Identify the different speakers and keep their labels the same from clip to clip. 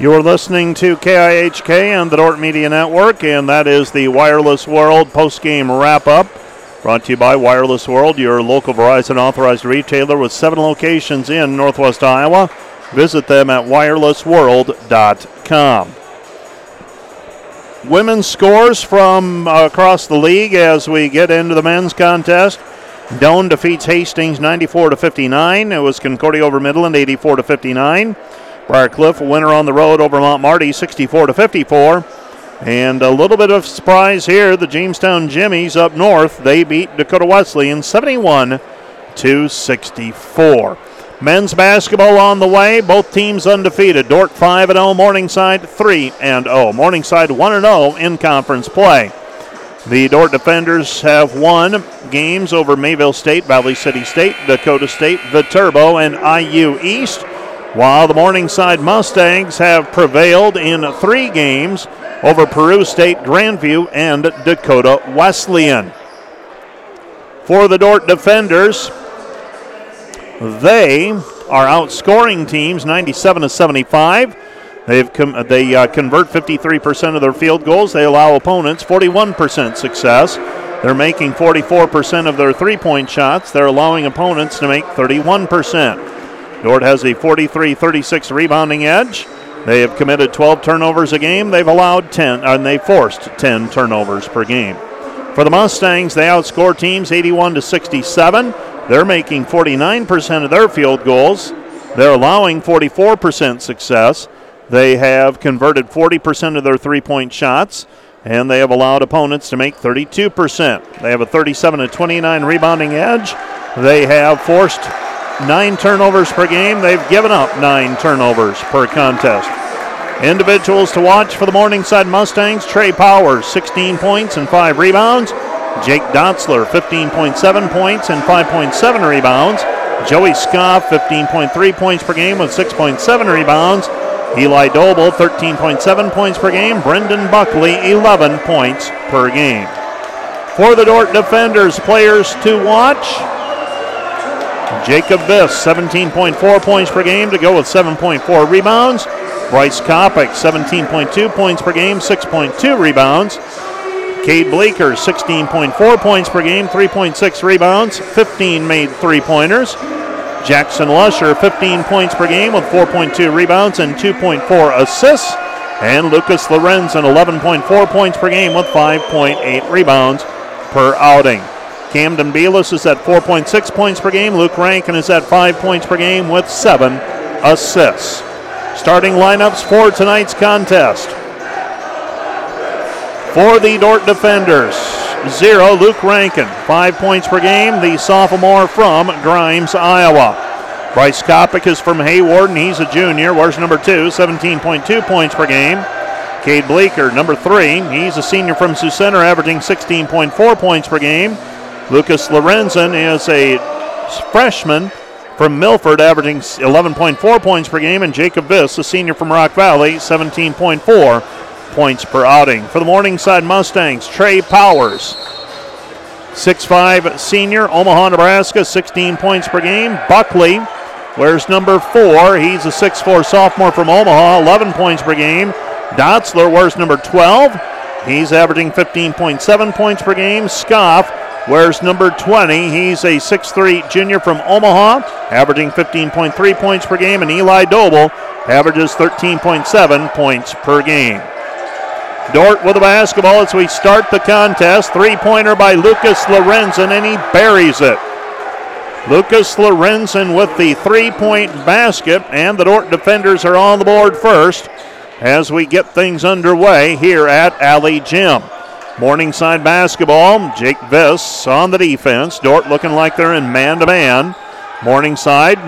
Speaker 1: You're listening to KIHK and the Dordt Media Network, and that is the Wireless World post-game wrap-up. Brought to you by Wireless World, your local Verizon authorized retailer with seven locations in Northwest Iowa. Visit them at wirelessworld.com. Women's scores from across the league as we get into the men's contest. Doane defeats Hastings 94 to 59. It was Concordia over Midland 84 to 59. Briarcliff winner on the road over Mount Marty 64 to 54. And a little bit of surprise here, the Jamestown Jimmies up north, they beat Dakota Wesleyan 71 to 64. Men's basketball on the way, both teams undefeated. Dordt 5 0, Morningside 3 0. Morningside 1 0 in conference play. The Dordt defenders have won games over Mayville State, Valley City State, Dakota State, Viterbo, and IU East, while the Morningside Mustangs have prevailed in three games over Peru State, Grandview, and Dakota Wesleyan. For the Dordt defenders, they are outscoring teams 97 to 75. They've com- they uh, convert 53% of their field goals. They allow opponents 41% success. They're making 44% of their three-point shots. They're allowing opponents to make 31%. Dordt has a 43-36 rebounding edge. They have committed 12 turnovers a game. They've allowed 10, and they forced 10 turnovers per game. For the Mustangs, they outscore teams 81 to 67. They're making 49% of their field goals. They're allowing 44% success. They have converted 40% of their three point shots, and they have allowed opponents to make 32%. They have a 37 to 29 rebounding edge. They have forced nine turnovers per game. They've given up nine turnovers per contest. Individuals to watch for the Morningside Mustangs Trey Powers, 16 points and 5 rebounds. Jake Dotzler, 15.7 points and 5.7 rebounds. Joey Scoff, 15.3 points per game with 6.7 rebounds. Eli Doble, 13.7 points per game. Brendan Buckley, 11 points per game. For the Dordt defenders, players to watch. Jacob Biss, 17.4 points per game to go with 7.4 rebounds. Bryce Kopic, 17.2 points per game, 6.2 rebounds. Cade Bleeker, 16.4 points per game, 3.6 rebounds, 15 made three pointers. Jackson Lusher, 15 points per game with 4.2 rebounds and 2.4 assists. And Lucas Lorenzen, 11.4 points per game with 5.8 rebounds per outing. Camden Belis is at 4.6 points per game. Luke Rankin is at 5 points per game with 7 assists. Starting lineups for tonight's contest. For the Dordt defenders, zero, Luke Rankin, five points per game, the sophomore from Grimes, Iowa. Bryce Kopic is from Hayward, and he's a junior. Where's number two? 17.2 points per game. Cade Bleeker, number three. He's a senior from Sioux Center, averaging 16.4 points per game. Lucas Lorenzen is a freshman from Milford, averaging 11.4 points per game. And Jacob Biss, a senior from Rock Valley, 17.4 points per outing. For the Morningside Mustangs, Trey Powers, 6'5 senior, Omaha, Nebraska, 16 points per game. Buckley, where's number four? He's a 6'4 sophomore from Omaha, 11 points per game. Dotzler, where's number 12? He's averaging 15.7 points per game. Scoff, where's number 20? He's a 6'3 junior from Omaha, averaging 15.3 points per game. And Eli Doble averages 13.7 points per game. Dordt with the basketball as we start the contest. Three pointer by Lucas Lorenzen, and he buries it. Lucas Lorenzen with the three point basket, and the Dordt defenders are on the board first as we get things underway here at Allee Gym. Morningside basketball, Jake Viss on the defense. Dordt looking like they're in man to man. Morningside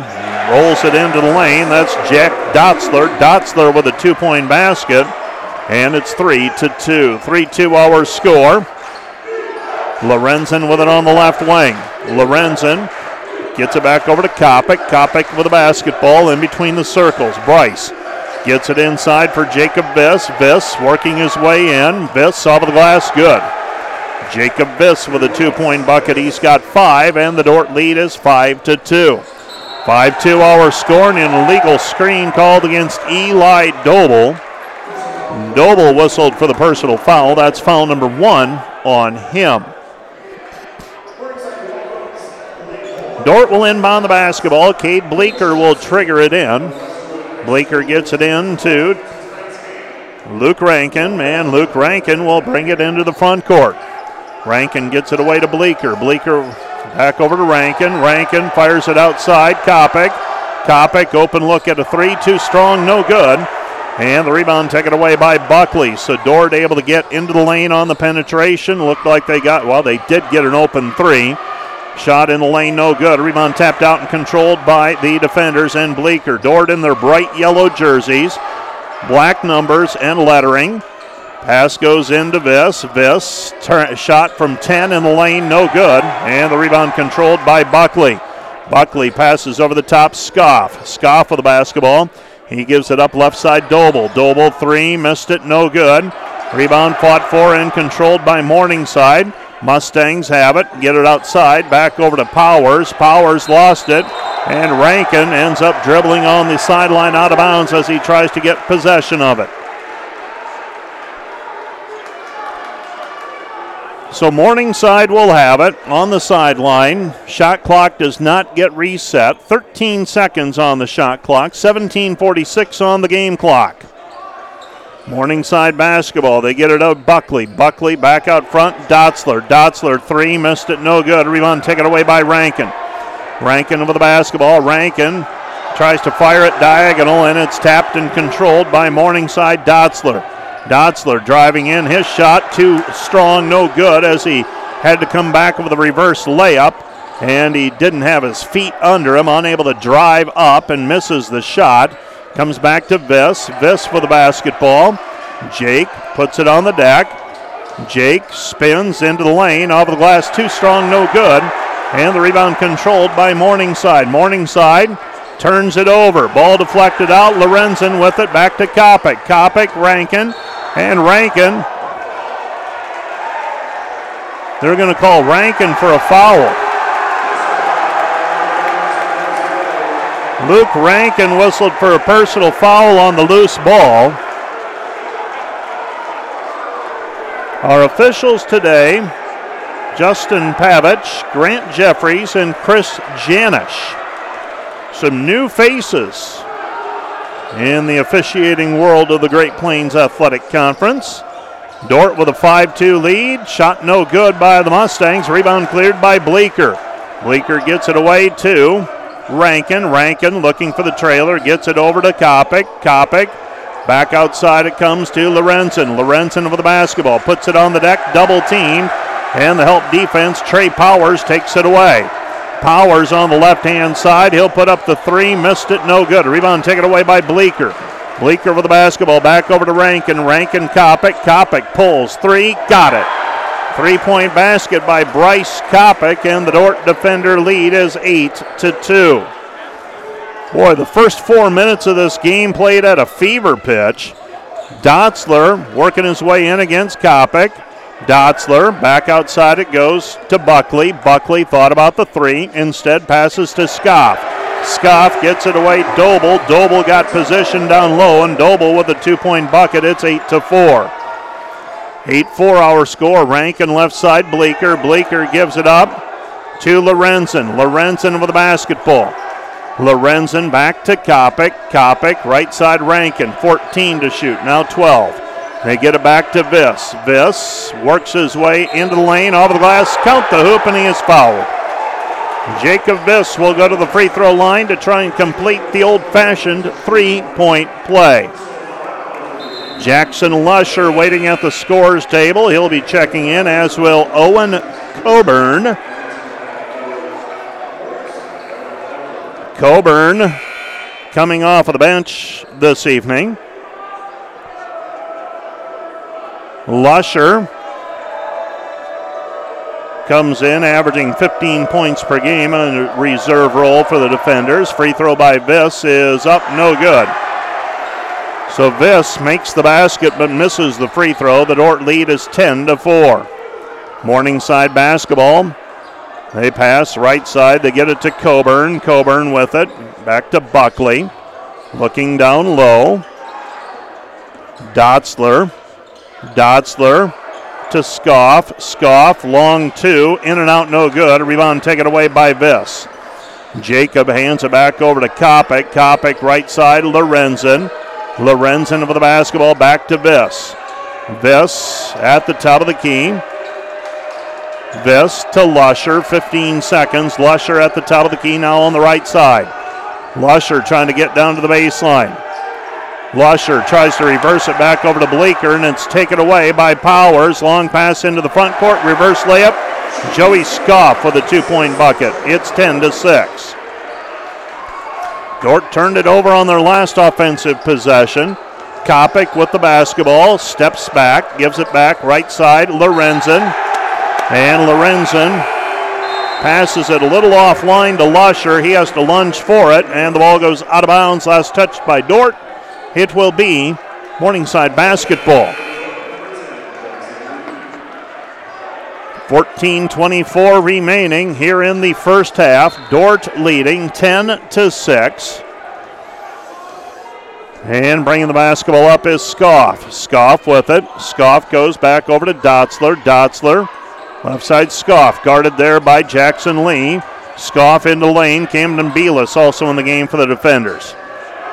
Speaker 1: rolls it into the lane. That's Jack Dotzler. Dotzler with a two point basket. And it's 3 to 2. 3 2 our score. Lorenzen with it on the left wing. Lorenzen gets it back over to Kopic. Kopic with a basketball in between the circles. Bryce gets it inside for Jacob Viss. Viss working his way in. Viss off of the glass, good. Jacob Viss with a two point bucket. He's got five, and the Dordt lead is 5 to 2. 5 2 hour score and an illegal screen called against Eli Doble. Doble whistled for the personal foul. That's foul number one on him. Dordt will inbound the basketball. Cade Bleeker will trigger it in. Bleeker gets it in to Luke Rankin. Man, Luke Rankin will bring it into the front court. Rankin gets it away to Bleeker. Bleeker back over to Rankin. Rankin fires it outside. Kopic. Kopic, open look at a three. Too strong, no good. And the rebound taken away by Buckley. So Dordt able to get into the lane on the penetration. Looked like they got, well, they did get an open three. Shot in the lane, no good. Rebound tapped out and controlled by the defenders and Bleeker. Dordt in their bright yellow jerseys, black numbers and lettering. Pass goes into Viss. Viss shot from 10 in the lane, no good. And the rebound controlled by Buckley. Buckley passes over the top. Scoff. Scoff with the basketball. He gives it up left side. Doble. Doble three, missed it, no good. Rebound fought for and controlled by Morningside. Mustangs have it, get it outside, back over to Powers. Powers lost it, and Rankin ends up dribbling on the sideline out of bounds as he tries to get possession of it. So Morningside will have it on the sideline. Shot clock does not get reset. 13 seconds on the shot clock, 17:46 on the game clock. Morningside basketball. They get it out Buckley. Buckley back out front. Dotzler. Dotzler three. Missed it. No good. Rebound taken away by Rankin. Rankin with the basketball. Rankin tries to fire it diagonal, and it's tapped and controlled by Morningside Dotzler. Dotzler driving in. His shot too strong. No good as he had to come back with a reverse layup. And he didn't have his feet under him, unable to drive up and misses the shot. Comes back to Viss. Viss for the basketball. Jake puts it on the deck. Jake spins into the lane. Off the glass, too strong, no good. And the rebound controlled by Morningside. Morningside turns it over. Ball deflected out. Lorenzen with it. Back to Kopic. Kopic, Rankin. And Rankin. They're going to call Rankin for a foul. Luke Rankin whistled for a personal foul on the loose ball. Our officials today Justin Pavich, Grant Jeffries, and Chris Janish. Some new faces in the officiating world of the Great Plains Athletic Conference. Dordt with a 5 2 lead. Shot no good by the Mustangs. Rebound cleared by Bleeker. Bleeker gets it away to Rankin. Rankin looking for the trailer, gets it over to Kopic. Kopic back outside it comes to Lorenzen. Lorenzen with the basketball, puts it on the deck, double teamed, and the help defense, Trey Powers, takes it away. Powers on the left hand side. He'll put up the three, missed it, no good. Rebound taken away by Bleeker. Bleeker with the basketball, back over to Rankin. Rankin, Kopic. Kopic pulls three, got it. Three point basket by Bryce Kopic, and the Dordt defender lead is 8 to 2. Boy, the first four minutes of this game played at a fever pitch. Dotzler working his way in against Kopic. Dotzler back outside it goes to Buckley. Buckley thought about the three, instead passes to Scoff. Scoff gets it away. Doble. Doble got position down low, and Doble with a two point bucket. It's 8 to 4. 8 4 hour score. Rankin left side. Bleeker. Bleeker gives it up to Lorenzen. Lorenzen with the basketball. Lorenzen back to Kopic. Kopic, right side Rankin. 14 to shoot. Now 12. They get it back to Viss. Viss works his way into the lane, off the glass, count the hoop, and he is fouled. Jacob Viss will go to the free throw line to try and complete the old fashioned three point play. Jackson Lusher waiting at the scores table. He'll be checking in, as will Owen Coburn. Coburn coming off of the bench this evening. Lusher comes in, averaging 15 points per game in a reserve role for the defenders. Free throw by Viss is up, no good. So Viss makes the basket but misses the free throw. The Dordt lead is 10 to 4. Morningside basketball. They pass right side. They get it to Coburn. Coburn with it. Back to Buckley. Looking down low. Dotzler. Dotzler to Scoff. Scoff, long two. In and out, no good. Rebound taken away by Viss. Jacob hands it back over to Kopic. Kopic right side, Lorenzen. Lorenzen with the basketball back to Viss. Viss at the top of the key. Viss to Lusher, 15 seconds. Lusher at the top of the key now on the right side. Lusher trying to get down to the baseline. Lusher tries to reverse it back over to Bleeker, and it's taken away by Powers. Long pass into the front court, reverse layup. Joey Scoff with a two point bucket. It's 10 to 6. Dordt turned it over on their last offensive possession. Kopic with the basketball, steps back, gives it back right side, Lorenzen. And Lorenzen passes it a little offline to Lusher. He has to lunge for it, and the ball goes out of bounds. Last touched by Dordt. It will be Morningside basketball. 14-24 remaining here in the first half. Dordt leading 10 to 6. And bringing the basketball up is Scoff. Scoff with it. Scoff goes back over to Dotzler. Dotzler, left side Scoff, guarded there by Jackson Lee. Scoff into lane. Camden Beelis also in the game for the defenders.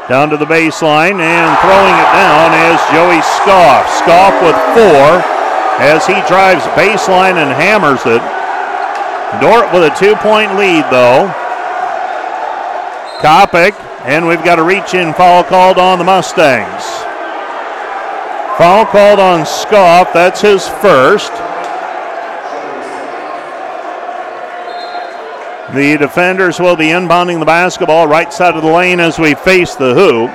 Speaker 1: Down to the baseline and throwing it down is Joey Scoff. Scoff with four as he drives baseline and hammers it. Dordt with a two point lead, though. Kopic, and we've got a reach in foul called on the Mustangs. Foul called on Scoff, that's his first. The defenders will be inbounding the basketball right side of the lane as we face the hoop.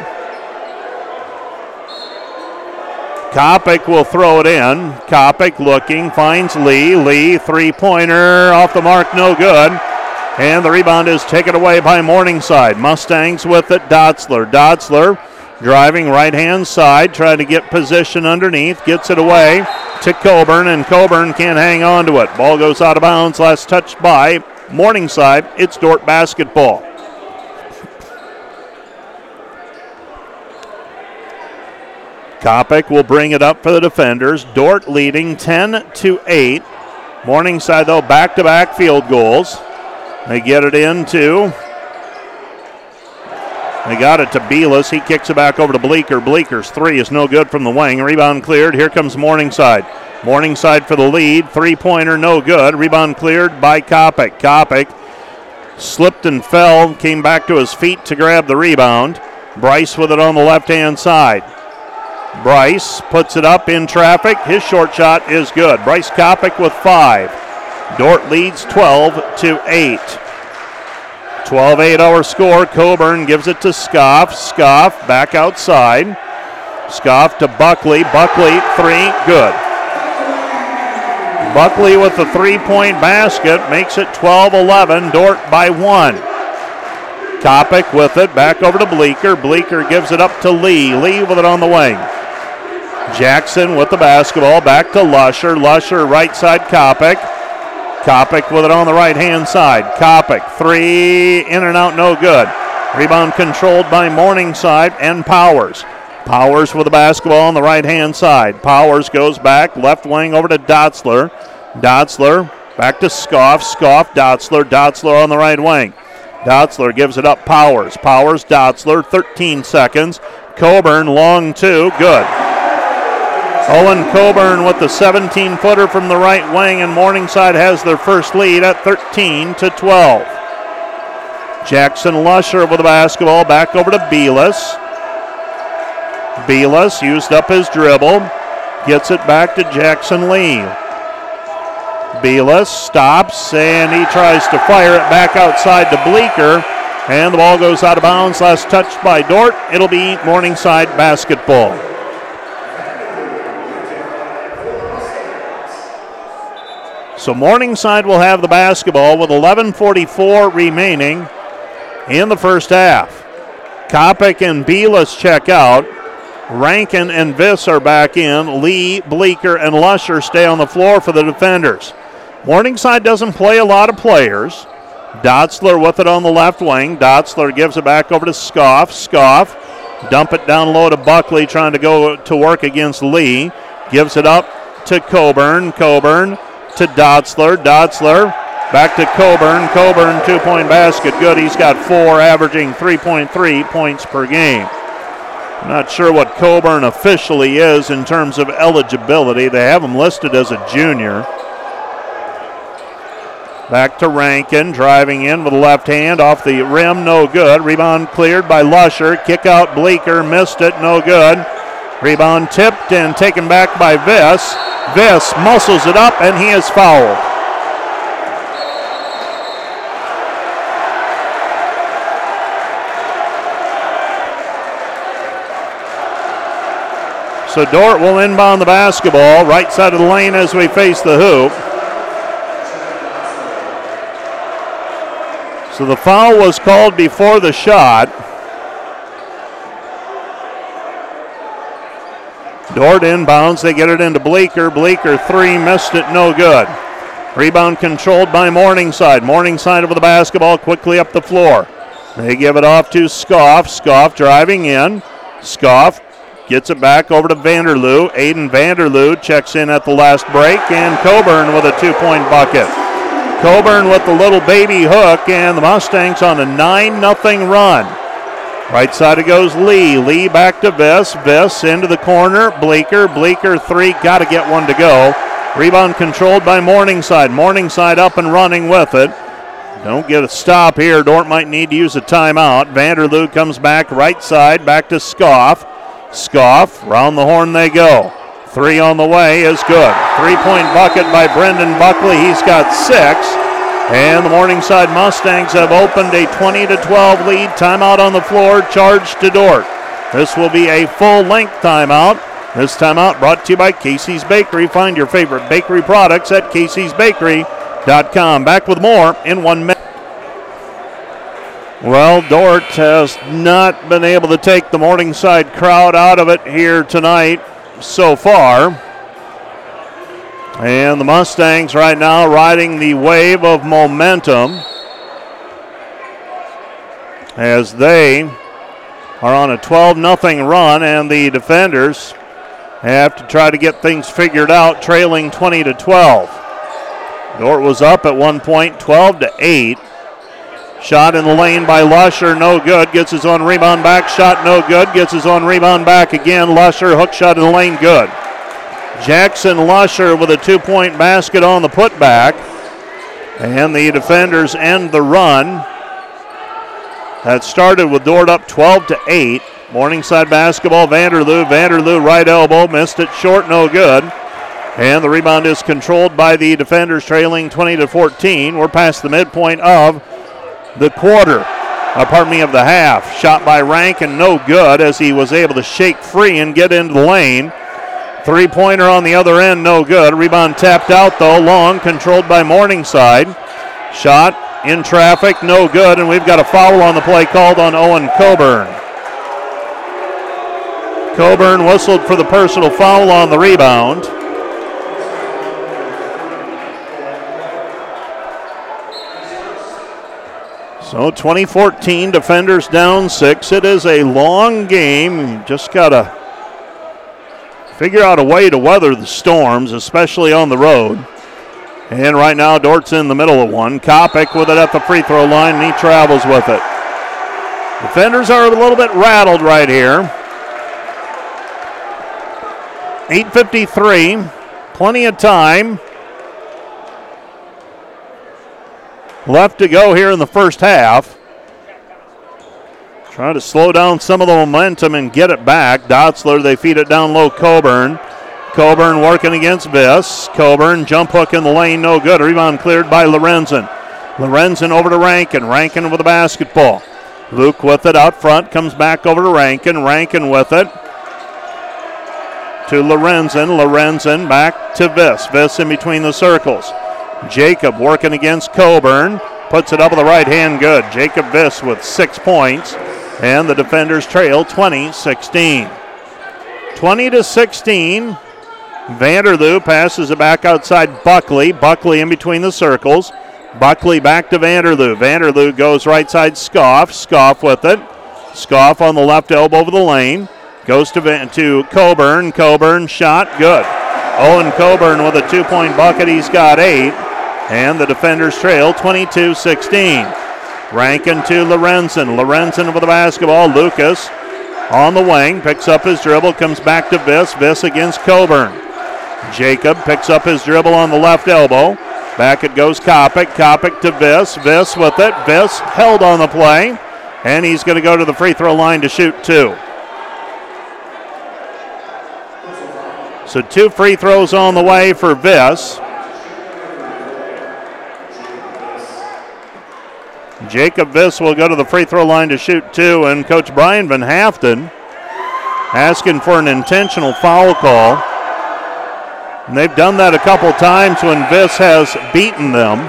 Speaker 1: Kopic will throw it in. Kopic looking, finds Lee. Lee, three pointer off the mark, no good. And the rebound is taken away by Morningside. Mustangs with it. Dotzler. Dotzler driving right hand side, trying to get position underneath. Gets it away to Coburn, and Coburn can't hang on to it. Ball goes out of bounds. Last touched by Morningside. It's Dordt basketball. Kopic will bring it up for the defenders. Dordt leading 10 to 8. Morningside, though, back to back field goals. They get it into. They got it to Beelis. He kicks it back over to Bleeker. Bleeker's three is no good from the wing. Rebound cleared. Here comes Morningside. Morningside for the lead. Three pointer, no good. Rebound cleared by Kopic. Kopic slipped and fell, came back to his feet to grab the rebound. Bryce with it on the left hand side. Bryce puts it up in traffic. His short shot is good. Bryce Kopic with five. Dordt leads 12 to 8. 12 8 our score. Coburn gives it to Scoff. Scoff back outside. Scoff to Buckley. Buckley, three, good. Buckley with the three point basket makes it 12 11. Dordt by one. Kopic with it. Back over to Bleeker. Bleeker gives it up to Lee. Lee with it on the wing. Jackson with the basketball. Back to Lusher. Lusher right side Kopic. Kopic with it on the right hand side. Kopic, three, in and out, no good. Rebound controlled by Morningside and Powers. Powers with the basketball on the right hand side. Powers goes back, left wing over to Dotzler. Dotzler back to Scoff. Scoff, Dotzler. Dotzler on the right wing. Dotzler gives it up. Powers. Powers, Dotzler, 13 seconds. Coburn, long two, good. Owen Coburn with the 17 footer from the right wing, and Morningside has their first lead at 13 to 12. Jackson Lusher with the basketball back over to Beelis. Beelis used up his dribble, gets it back to Jackson Lee. Beelis stops and he tries to fire it back outside to Bleeker, and the ball goes out of bounds. Last touched by Dordt. It'll be Morningside basketball. So Morningside will have the basketball with 11:44 remaining in the first half. Kopic and Beelis check out. Rankin and Viss are back in. Lee, Bleeker, and Lusher stay on the floor for the defenders. Morningside doesn't play a lot of players. Dotzler with it on the left wing. Dotzler gives it back over to Scoff. Scoff dump it down low to Buckley, trying to go to work against Lee. Gives it up to Coburn. Coburn to Dotzler. Dotzler back to Coburn. Coburn two point basket. Good. He's got four, averaging 3.3 points per game. Not sure what Coburn officially is in terms of eligibility. They have him listed as a junior. Back to Rankin, driving in with the left hand off the rim, no good. Rebound cleared by Lusher. Kick out Bleeker, missed it, no good. Rebound tipped and taken back by Viss. Viss muscles it up and he is fouled. So Dordt will inbound the basketball, right side of the lane as we face the hoop. So the foul was called before the shot. Dordt inbounds. They get it into Bleeker. Bleeker three, missed it, no good. Rebound controlled by Morningside. Morningside over the basketball, quickly up the floor. They give it off to Scoff. Scoff driving in. Scoff gets it back over to Vanderloo. Aiden Vanderloo checks in at the last break, and Coburn with a two point bucket. Coburn with the little baby hook, and the Mustangs on a 9 0 run. Right side it goes Lee. Lee back to Viss. Viss into the corner. Bleeker. Bleeker three. Got to get one to go. Rebound controlled by Morningside. Morningside up and running with it. Don't get a stop here. Dordt might need to use a timeout. Vanderloo comes back right side. Back to Scoff. Scoff. Round the horn they go. Three on the way is good. Three point bucket by Brendan Buckley. He's got six. And the Morningside Mustangs have opened a 20 to 12 lead. Timeout on the floor, charged to Dordt. This will be a full length timeout. This timeout brought to you by Casey's Bakery. Find your favorite bakery products at caseysbakery.com. Back with more in one minute. Well, Dordt has not been able to take the Morningside crowd out of it here tonight so far. And the Mustangs right now riding the wave of momentum as they are on a 12 0 run, and the defenders have to try to get things figured out, trailing 20 to 12. Dordt was up at one point, 12 to 8. Shot in the lane by Lusher, no good. Gets his own rebound back. Shot no good. Gets his own rebound back again. Lusher, hook shot in the lane, good. Jackson Lusher with a two point basket on the putback. And the defenders end the run. That started with Dordt up 12 to 8. Morningside basketball, Vanderloo. Vanderloo right elbow, missed it short, no good. And the rebound is controlled by the defenders, trailing 20 to 14. We're past the midpoint of the quarter, uh, pardon me, of the half. Shot by Rankin, no good as he was able to shake free and get into the lane. Three pointer on the other end, no good. Rebound tapped out though, long, controlled by Morningside. Shot in traffic, no good, and we've got a foul on the play called on Owen Coburn. Coburn whistled for the personal foul on the rebound. So 2014 defenders down six. It is a long game. Just got to figure out a way to weather the storms, especially on the road. And right now, Dordt's in the middle of one. Kopic with it at the free throw line, and he travels with it. Defenders are a little bit rattled right here. 8.53, plenty of time. left to go here in the first half. Trying to slow down some of the momentum and get it back. Dotzler, they feed it down low. Coburn. Coburn working against Viss. Coburn, jump hook in the lane, no good. Rebound cleared by Lorenzen. Lorenzen over to Rankin. Rankin with the basketball. Luke with it out front, comes back over to Rankin. Rankin with it to Lorenzen. Lorenzen back to Viss. Viss in between the circles. Jacob working against Coburn. Puts it up with the right hand good. Jacob Viss with six points. And the defenders trail 20 16. 20 to 16. Vanderloo passes it back outside Buckley. Buckley in between the circles. Buckley back to Vanderloo. Vanderloo goes right side Scoff. Scoff with it. Scoff on the left elbow over the lane. Goes to, Van- to Coburn. Coburn shot. Good. Owen Coburn with a two point bucket. He's got eight. And the defenders trail 22 16. Rankin to Lorenzen. Lorenzen with the basketball. Lucas on the wing. Picks up his dribble. Comes back to Viss. Viss against Coburn. Jacob picks up his dribble on the left elbow. Back it goes Kopic. Kopic to Viss. Viss with it. Viss held on the play. And he's going to go to the free throw line to shoot two. So two free throws on the way for Viss. Jacob Viss will go to the free throw line to shoot two, and Coach Brian Van Haften asking for an intentional foul call. And they've done that a couple times when Viss has beaten them.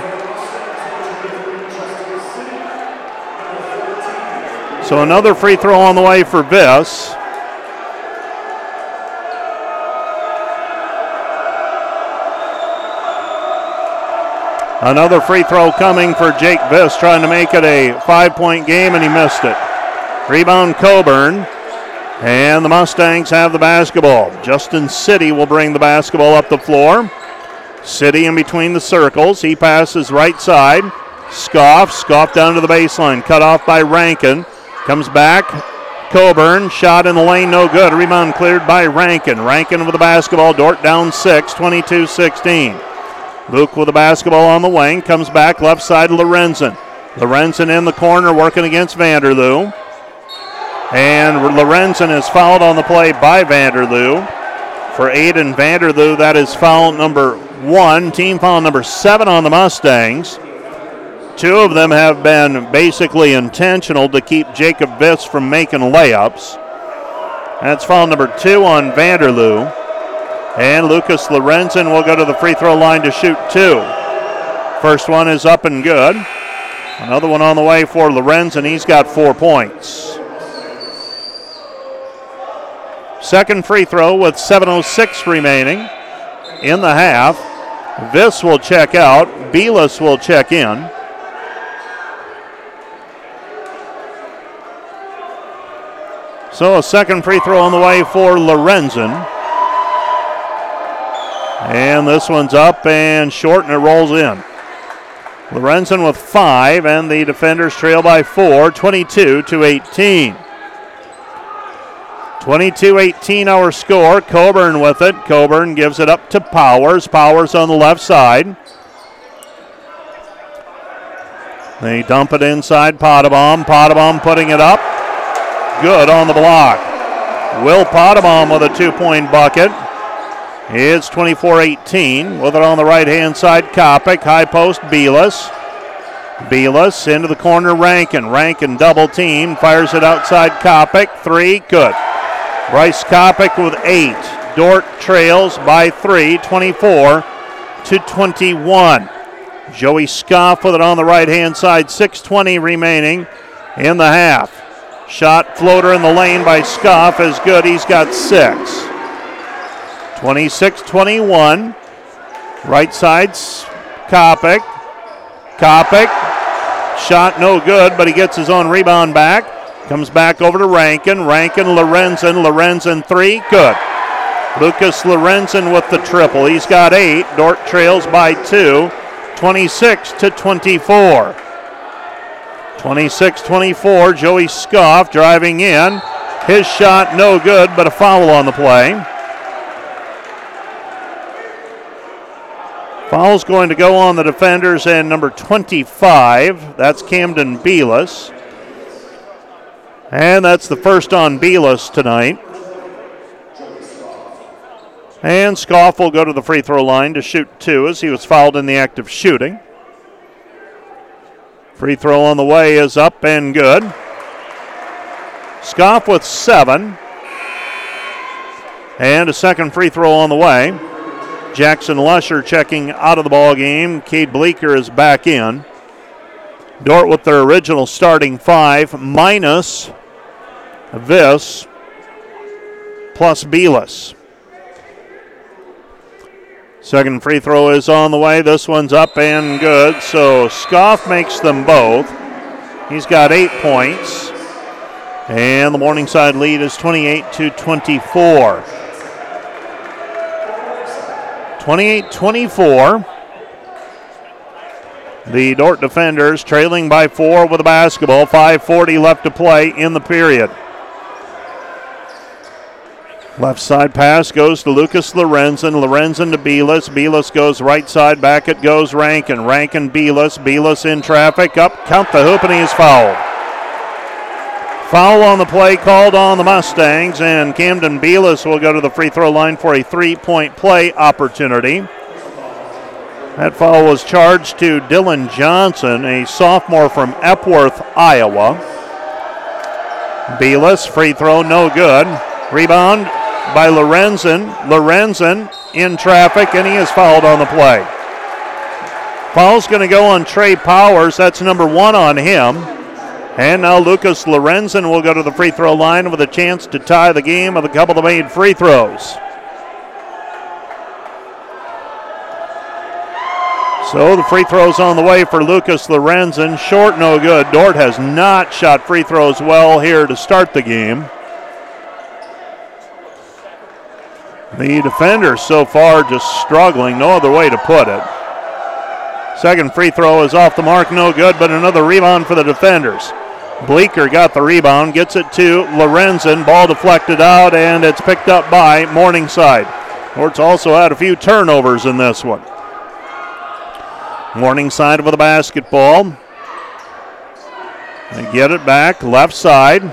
Speaker 1: So another free throw on the way for Viss. Another free throw coming for Jake Viss, trying to make it a five point game, and he missed it. Rebound Coburn. And the Mustangs have the basketball. Justin City will bring the basketball up the floor. City in between the circles. He passes right side. Scoff. Scoff down to the baseline. Cut off by Rankin. Comes back. Coburn. Shot in the lane. No good. Rebound cleared by Rankin. Rankin with the basketball. Dordt down 6. 22 16. Luke with the basketball on the wing. Comes back left side Lorenzen. Lorenzen in the corner working against Vanderloo. And Lorenzen is fouled on the play by Vanderloo. For Aiden Vanderloo, that is foul number one, team foul number seven on the Mustangs. Two of them have been basically intentional to keep Jacob Viss from making layups. That's foul number two on Vanderloo. And Lucas Lorenzen will go to the free throw line to shoot two. First one is up and good. Another one on the way for Lorenzen. He's got four points. Second free throw with 7.06 remaining in the half. Viss will check out. Belis will check in. So a second free throw on the way for Lorenzen. And this one's up and short and it rolls in. Lorenzen with five, and the defenders trail by four, 22 to 18. 22 18 our score. Coburn with it. Coburn gives it up to Powers. Powers on the left side. They dump it inside Potabom. Potabom putting it up. Good on the block. Will Potabom with a two point bucket. It's 24 18 with it on the right hand side. Kopic. High post Belis. Belis into the corner. Rankin. Rankin double team. Fires it outside Kopic. Three. Good. Bryce Kopic with eight. Dordt trails by three, 24 to 21. Joey Scoff with it on the right hand side, 6.20 remaining in the half. Shot floater in the lane by Scoff is good. He's got six. 26 21. Right side's Kopic. Kopic. Shot no good, but he gets his own rebound back. Comes back over to Rankin. Rankin, Lorenzen. Lorenzen three. Good. Lucas Lorenzen with the triple. He's got eight. Dordt trails by two. 26 to 24. 26 24. Joey Scoff driving in. His shot no good, but a foul on the play. Foul's going to go on the defenders and number 25. That's Camden Belis. And that's the first on Belis tonight. And Scoff will go to the free throw line to shoot two as he was fouled in the act of shooting. Free throw on the way is up and good. Scoff with seven. And a second free throw on the way. Jackson Lusher checking out of the ball game. Cade Bleeker is back in. Dordt with their original starting five minus this plus Belis. Second free throw is on the way. This one's up and good. So Scoff makes them both. He's got eight points. And the Morningside lead is 28 to 24. 28 24. The Dordt defenders trailing by four with the basketball. 5.40 left to play in the period. Left side pass goes to Lucas Lorenzen. Lorenzen to Belis. Belis goes right side. Back it goes Rankin. Rankin Belis. Belis in traffic. Up. Count the hoop and he is fouled. Foul on the play called on the Mustangs, and Camden Belis will go to the free throw line for a three point play opportunity. That foul was charged to Dylan Johnson, a sophomore from Epworth, Iowa. Belis, free throw, no good. Rebound by Lorenzen. Lorenzen in traffic, and he is fouled on the play. Foul's going to go on Trey Powers. That's number one on him. And now Lucas Lorenzen will go to the free throw line with a chance to tie the game with a couple of made free throws. So the free throws on the way for Lucas Lorenzen. Short, no good. Dordt has not shot free throws well here to start the game. The defenders so far just struggling, no other way to put it. Second free throw is off the mark, no good, but another rebound for the defenders. Bleeker got the rebound, gets it to Lorenzen. Ball deflected out, and it's picked up by Morningside. Dordt's also had a few turnovers in this one. Morningside with the basketball. They get it back, left side.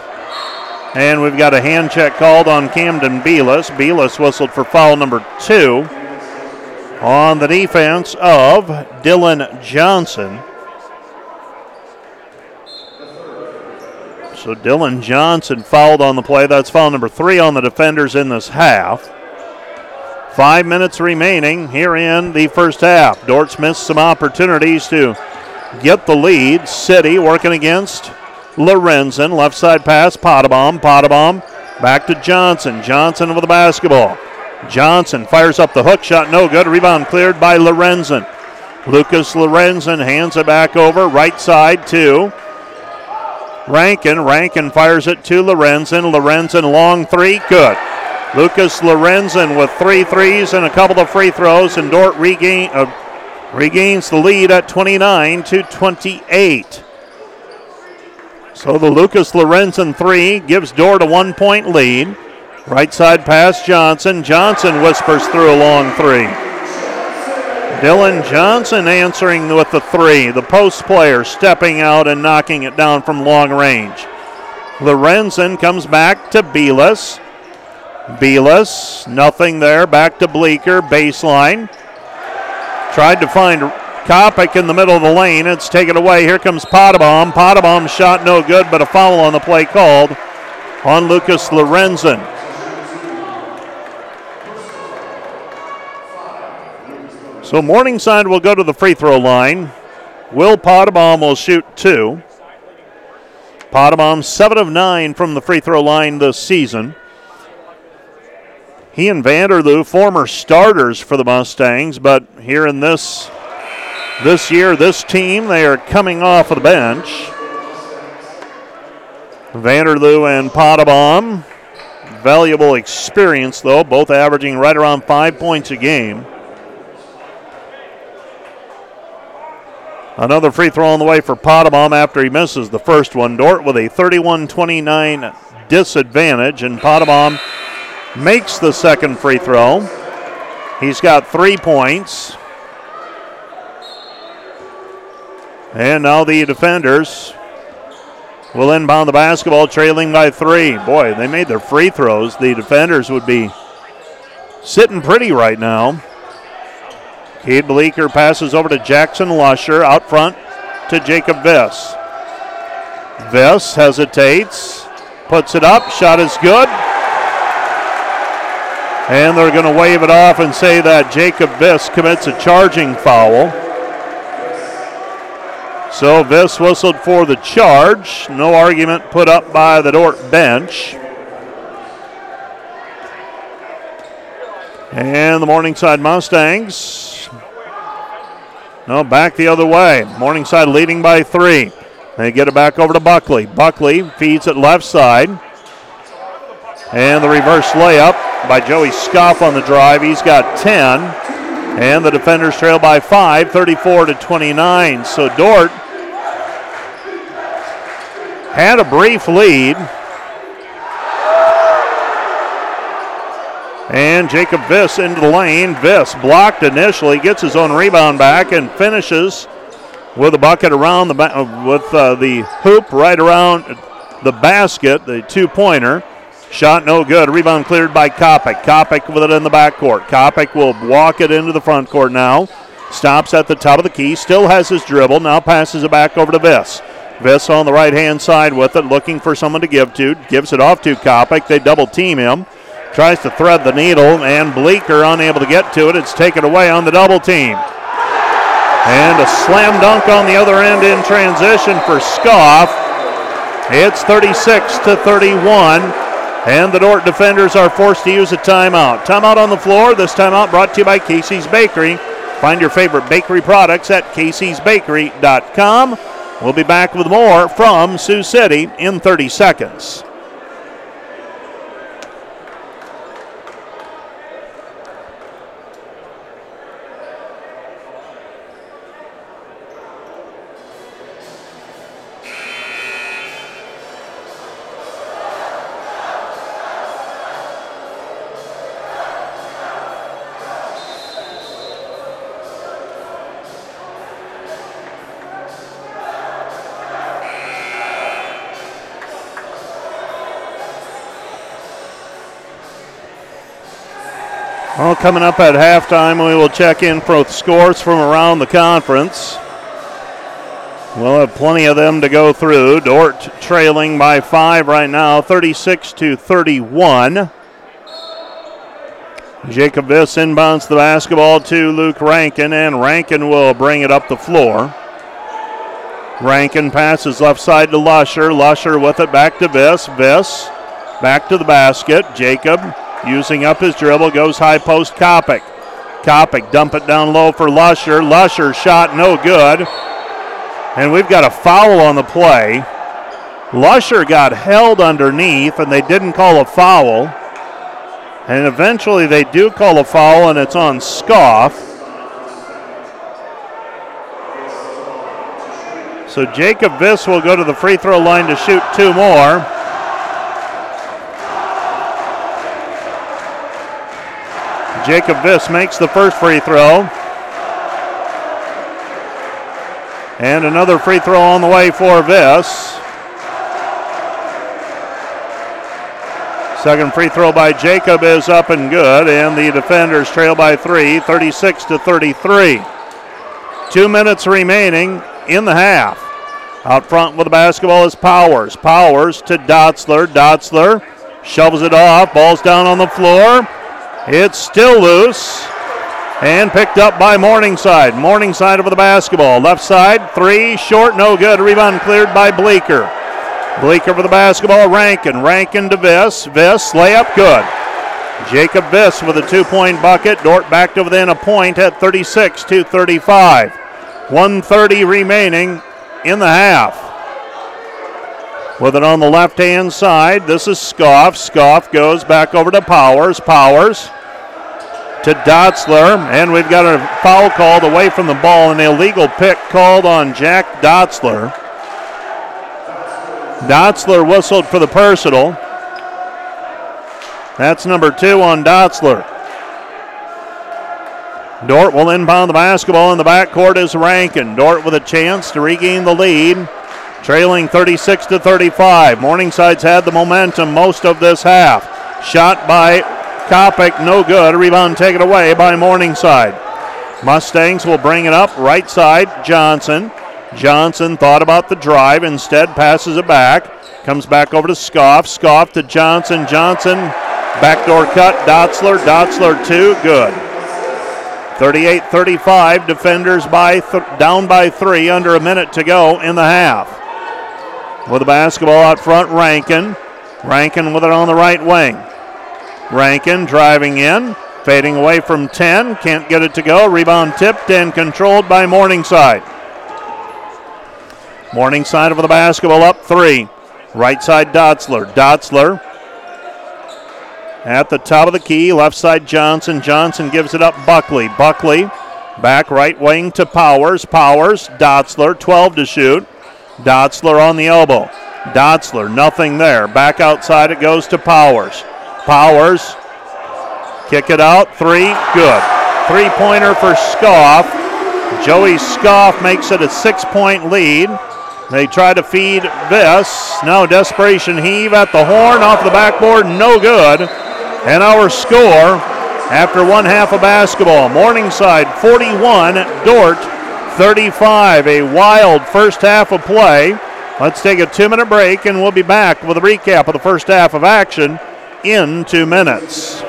Speaker 1: And we've got a hand check called on Camden Belis. Belis whistled for foul number two on the defense of Dylan Johnson. So Dylan Johnson fouled on the play. That's foul number three on the defenders in this half. Five minutes remaining here in the first half. Dordt's missed some opportunities to get the lead. City working against Lorenzen. Left side pass, Potabom. Potabom back to Johnson. Johnson with the basketball. Johnson fires up the hook shot, no good. Rebound cleared by Lorenzen. Lucas Lorenzen hands it back over, right side to Rankin. Rankin fires it to Lorenzen. Lorenzen long three, good. Lucas Lorenzen with three threes and a couple of free throws, and Dordt regain, uh, regains the lead at 29 to 28. So the Lucas Lorenzen three gives Dordt a one point lead. Right side pass, Johnson. Johnson whispers through a long three. Dylan Johnson answering with the three. The post player stepping out and knocking it down from long range. Lorenzen comes back to Belis. Belis, nothing there. Back to Bleeker, baseline. Tried to find Kopic in the middle of the lane. It's taken away. Here comes Potabom. Potabom shot no good, but a foul on the play called on Lucas Lorenzen. So Morningside will go to the free throw line. Will Potabom will shoot two. Potabom, seven of nine from the free throw line this season. He and Vanderloo, former starters for the Mustangs, but here in this this year, this team, they are coming off of the bench. Vanderloo and Potabom, valuable experience though, both averaging right around five points a game. Another free throw on the way for Potabom after he misses the first one. Dordt with a 31 29 disadvantage, and Potabom makes the second free throw. He's got three points. And now the defenders will inbound the basketball, trailing by three. Boy, they made their free throws. The defenders would be sitting pretty right now. Cade Bleeker passes over to Jackson Lusher out front to Jacob Viss. Viss hesitates, puts it up, shot is good. And they're going to wave it off and say that Jacob Viss commits a charging foul. So Viss whistled for the charge. No argument put up by the Dordt bench. And the Morningside Mustangs. No, back the other way. Morningside leading by three. They get it back over to Buckley. Buckley feeds it left side. And the reverse layup by Joey Scoff on the drive. He's got 10. And the defenders trail by five, 34 to 29. So Dordt had a brief lead. And Jacob Viss into the lane. Viss blocked initially, gets his own rebound back, and finishes with a bucket around the ba- uh, with uh, the hoop right around the basket, the two-pointer. Shot no good. Rebound cleared by Kopic. Kopic with it in the backcourt. Kopic will walk it into the front court now. Stops at the top of the key. Still has his dribble. Now passes it back over to Viss. Viss on the right hand side with it, looking for someone to give to. Gives it off to Kopic. They double team him. Tries to thread the needle, and Bleeker unable to get to it. It's taken away on the double team. And a slam dunk on the other end in transition for Scoff. It's 36 to 31. And the Dordt defenders are forced to use a timeout. Timeout on the floor. This timeout brought to you by Casey's Bakery. Find your favorite bakery products at caseysbakery.com. We'll be back with more from Sioux City in 30 seconds. Coming up at halftime, we will check in for scores from around the conference. We'll have plenty of them to go through. Dordt trailing by five right now, 36 to 31. Jacob Viss inbounds the basketball to Luke Rankin, and Rankin will bring it up the floor. Rankin passes left side to Lusher. Lusher with it back to Viss. Viss back to the basket. Jacob Using up his dribble, goes high post Kopic. Kopic dump it down low for Lusher. Lusher shot no good. And we've got a foul on the play. Lusher got held underneath and they didn't call a foul. And eventually they do call a foul and it's on Scoff. So Jacob Viss will go to the free throw line to shoot two more. Jacob Viss makes the first free throw. And another free throw on the way for Viss. Second free throw by Jacob is up and good, and the defenders trail by three, 36 to 33. Two minutes remaining in the half. Out front with the basketball is Powers. Powers to Dotzler. Dotzler shovels it off. Ball's down on the floor. It's still loose and picked up by Morningside. Morningside over the basketball. Left side, three, short, no good. Rebound cleared by Bleeker. Bleeker for the basketball. Rankin. Rankin to Viss. Viss, layup, good. Jacob Viss with a two point bucket. Dordt back to within a point at 36 to 35. 130 remaining in the half. With it on the left hand side, this is Scoff. Scoff goes back over to Powers. Powers to Dotzler, and we've got a foul called away from the ball, an illegal pick called on Jack Dotzler. Dotzler whistled for the personal. That's number two on Dotzler. Dordt will inbound the basketball in the backcourt is Rankin. Dordt with a chance to regain the lead trailing 36 to 35. Morningside's had the momentum most of this half. Shot by Kopic, no good. Rebound taken away by Morningside. Mustangs will bring it up right side. Johnson. Johnson thought about the drive, instead passes it back. Comes back over to Scoff. Scoff to Johnson. Johnson, backdoor cut. Dotzler. Dotzler two, good. 38 35. Defenders by th- down by three, under a minute to go in the half. With the basketball out front, Rankin. Rankin with it on the right wing. Rankin driving in, Fading away from 10. Can't get it to go. Rebound tipped and controlled by Morningside. Morningside over the basketball up three. Right side Dotzler. Dotzler at the top of the key. Left side Johnson. Johnson gives it up Buckley. Buckley back right wing to Powers. Powers. Dotzler 12 to shoot. Dotzler on the elbow. Dotzler, nothing there. Back outside it goes to Powers. Powers, kick it out. Three, good. Three pointer for Scoff. Joey Scoff makes it a six point lead. They try to feed this. Now desperation heave at the horn off the backboard, no good. And our score after one half of basketball Morningside 41, Dordt 35. A wild first half of play. Let's take a two minute break and we'll be back with a recap of the first half of action in two minutes.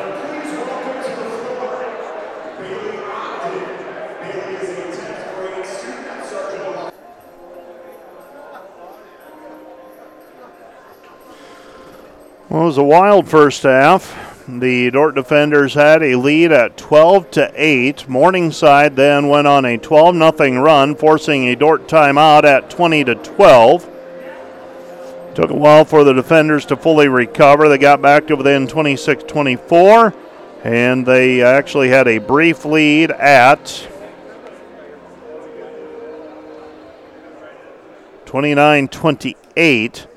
Speaker 1: Well, it was a wild first half. The Dordt defenders had a lead at 12 to 8. Morningside then went on a 12 0 run, forcing a Dordt timeout at 20 to 12. Took a while for the defenders to fully recover. They got back to within 26 24, and they actually had a brief lead at 29 28.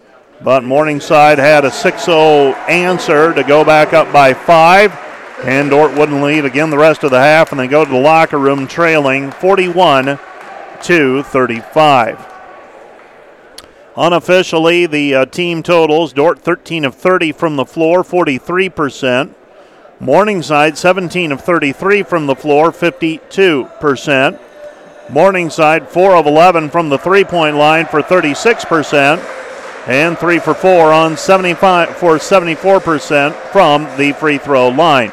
Speaker 1: But Morningside had a 6 0 answer to go back up by five. And Dordt wouldn't lead again the rest of the half, and they go to the locker room trailing 41 to 35. Unofficially, the uh, team totals Dordt 13 of 30 from the floor, 43%. Morningside 17 of 33 from the floor, 52%. Morningside 4 of 11 from the three point line for 36% and three for four on 75 for 74% from the free throw line.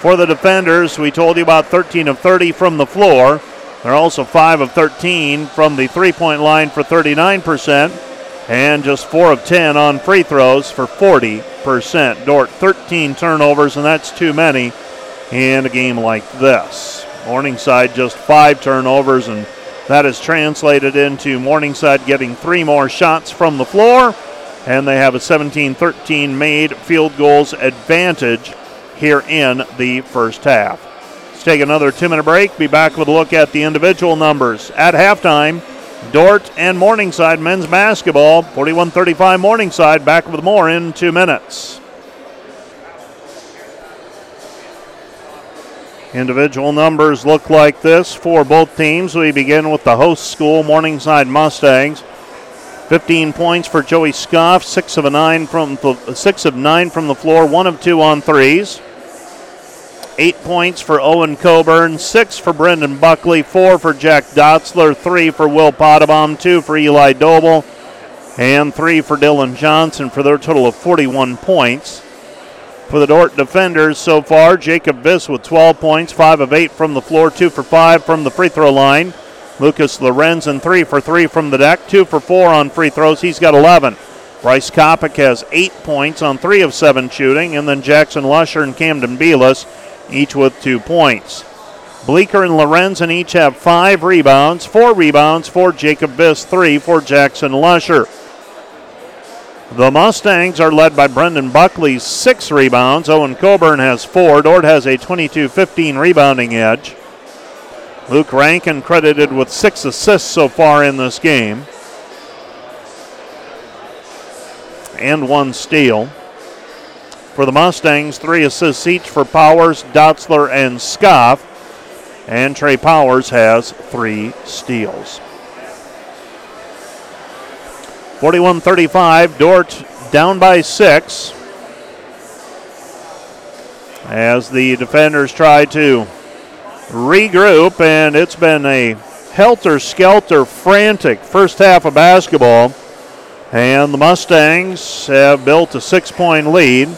Speaker 1: For the defenders, we told you about 13 of 30 from the floor. They're also 5 of 13 from the three point line for 39%, and just 4 of 10 on free throws for 40%. Dordt 13 turnovers, and that's too many in a game like this. Morningside just 5 turnovers and that is translated into Morningside getting three more shots from the floor, and they have a 17 13 made field goals advantage here in the first half. Let's take another two minute break. Be back with a look at the individual numbers. At halftime, Dordt and Morningside men's basketball, 41 35 Morningside, back with more in two minutes. Individual numbers look like this for both teams. We begin with the host school, Morningside Mustangs. 15 points for Joey Scoff, six of a nine from the six of nine from the floor, one of two on threes. Eight points for Owen Coburn, six for Brendan Buckley, four for Jack Dotzler, three for Will Potabom, two for Eli Doble, and three for Dylan Johnson for their total of 41 points. For the Dordt defenders so far, Jacob Viss with 12 points, 5 of 8 from the floor, 2 for 5 from the free throw line. Lucas Lorenzen 3 for 3 from the deck, 2 for 4 on free throws. He's got 11. Bryce Kopic has 8 points on 3 of 7 shooting, and then Jackson Lusher and Camden Beelis each with 2 points. Bleeker and Lorenzen each have 5 rebounds, 4 rebounds for Jacob Viss, 3 for Jackson Lusher. The Mustangs are led by Brendan Buckley, six rebounds. Owen Coburn has four. Dordt has a 22 15 rebounding edge. Luke Rankin credited with six assists so far in this game and one steal. For the Mustangs, three assists each for Powers, Dotzler, and Scoff. And Trey Powers has three steals. 41 35. Dordt down by six. As the defenders try to regroup, and it's been a helter skelter, frantic first half of basketball. And the Mustangs have built a six point lead.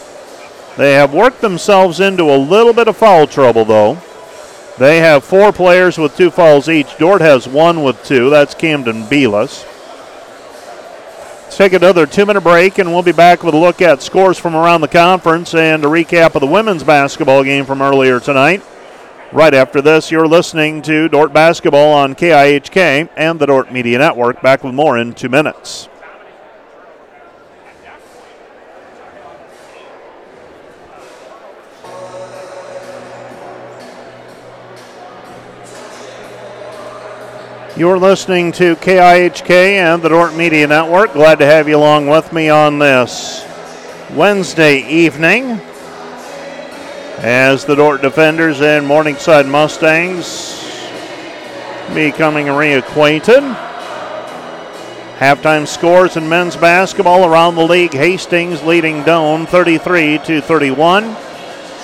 Speaker 1: They have worked themselves into a little bit of foul trouble, though. They have four players with two fouls each. Dordt has one with two. That's Camden Beelis. Take another two minute break, and we'll be back with a look at scores from around the conference and a recap of the women's basketball game from earlier tonight. Right after this, you're listening to Dordt Basketball on KIHK and the Dordt Media Network. Back with more in two minutes. You're listening to KIHK and the Dordt Media Network. Glad to have you along with me on this Wednesday evening as the Dordt Defenders and Morningside Mustangs becoming reacquainted. Halftime scores in men's basketball around the league. Hastings leading Doane 33 to 31.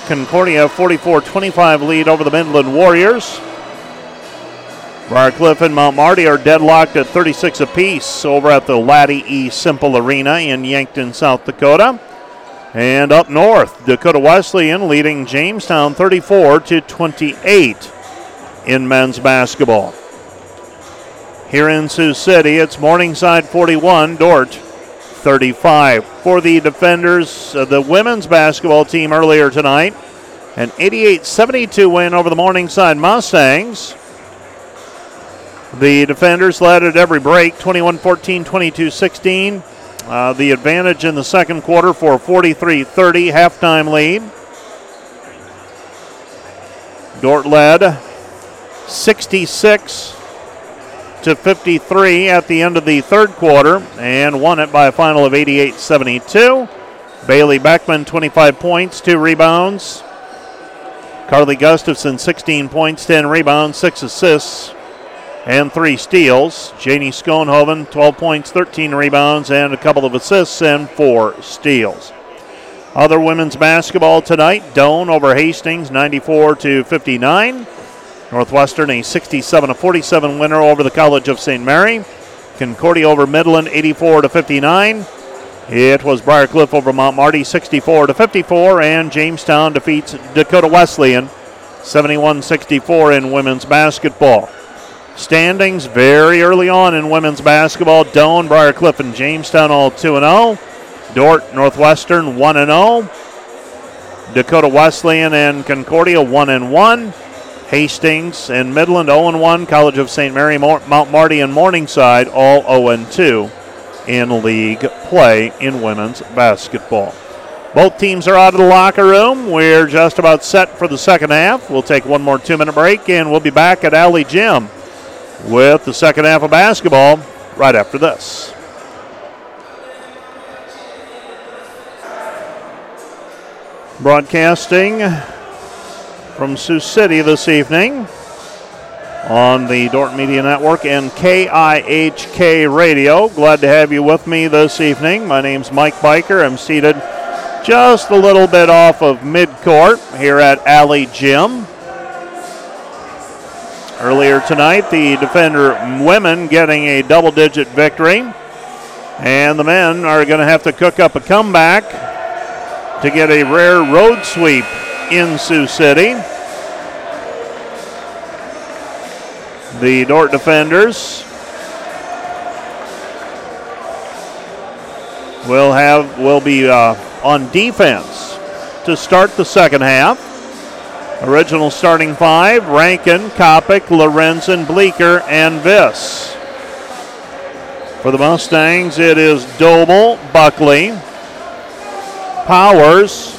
Speaker 1: Concordia 44-25 lead over the Midland Warriors. Briarcliff and Mount Marty are deadlocked at 36 apiece over at the Laddie E. Cimpl Arena in Yankton, South Dakota. And up north, Dakota Wesleyan leading Jamestown 34 to 28 in men's basketball. Here in Sioux City, it's Morningside 41, Dordt 35. For the defenders, uh, the women's basketball team earlier tonight, an 88 72 win over the Morningside Mustangs. The defenders led at every break 21 14, 22 16. Uh, the advantage in the second quarter for 43 30, halftime lead. Dordt led 66 to 53 at the end of the third quarter and won it by a final of 88 72. Bailey Beckman, 25 points, 2 rebounds. Carly Gustafson, 16 points, 10 rebounds, 6 assists and three steals. Janie Schoenhoven, 12 points, 13 rebounds, and a couple of assists and four steals. Other women's basketball tonight: Doane over Hastings, 94 to 59. Northwestern a 67 to 47 winner over the College of St. Mary. Concordia over Midland, 84 to 59. It was Briarcliff over Mount Marty, 64 to 54, and Jamestown defeats Dakota Wesleyan, 71-64 in women's basketball. Standings very early on in women's basketball. Doane, Briarcliff, and Jamestown all 2 0. Dordt, Northwestern 1 0. Dakota Wesleyan and Concordia 1 1. Hastings and Midland 0 1. College of St. Mary, Mount Marty, and Morningside all 0 2 in league play in women's basketball. Both teams are out of the locker room. We're just about set for the second half. We'll take one more two minute break and we'll be back at Allee Gym with the second half of basketball right after this. Broadcasting from Sioux City this evening on the Dordt Media Network and KIHK Radio. Glad to have you with me this evening. My name's Mike Biker. I'm seated just a little bit off of midcourt here at Allee Gym. Earlier tonight, the Defender women getting a double digit victory. And the men are going to have to cook up a comeback to get a rare road sweep in Sioux City. The Dordt Defenders will have will be uh, on defense to start the second half. Original starting five Rankin, Kopic, Lorenzen, Bleeker, and Viss. For the Mustangs, it is Doble, Buckley, Powers,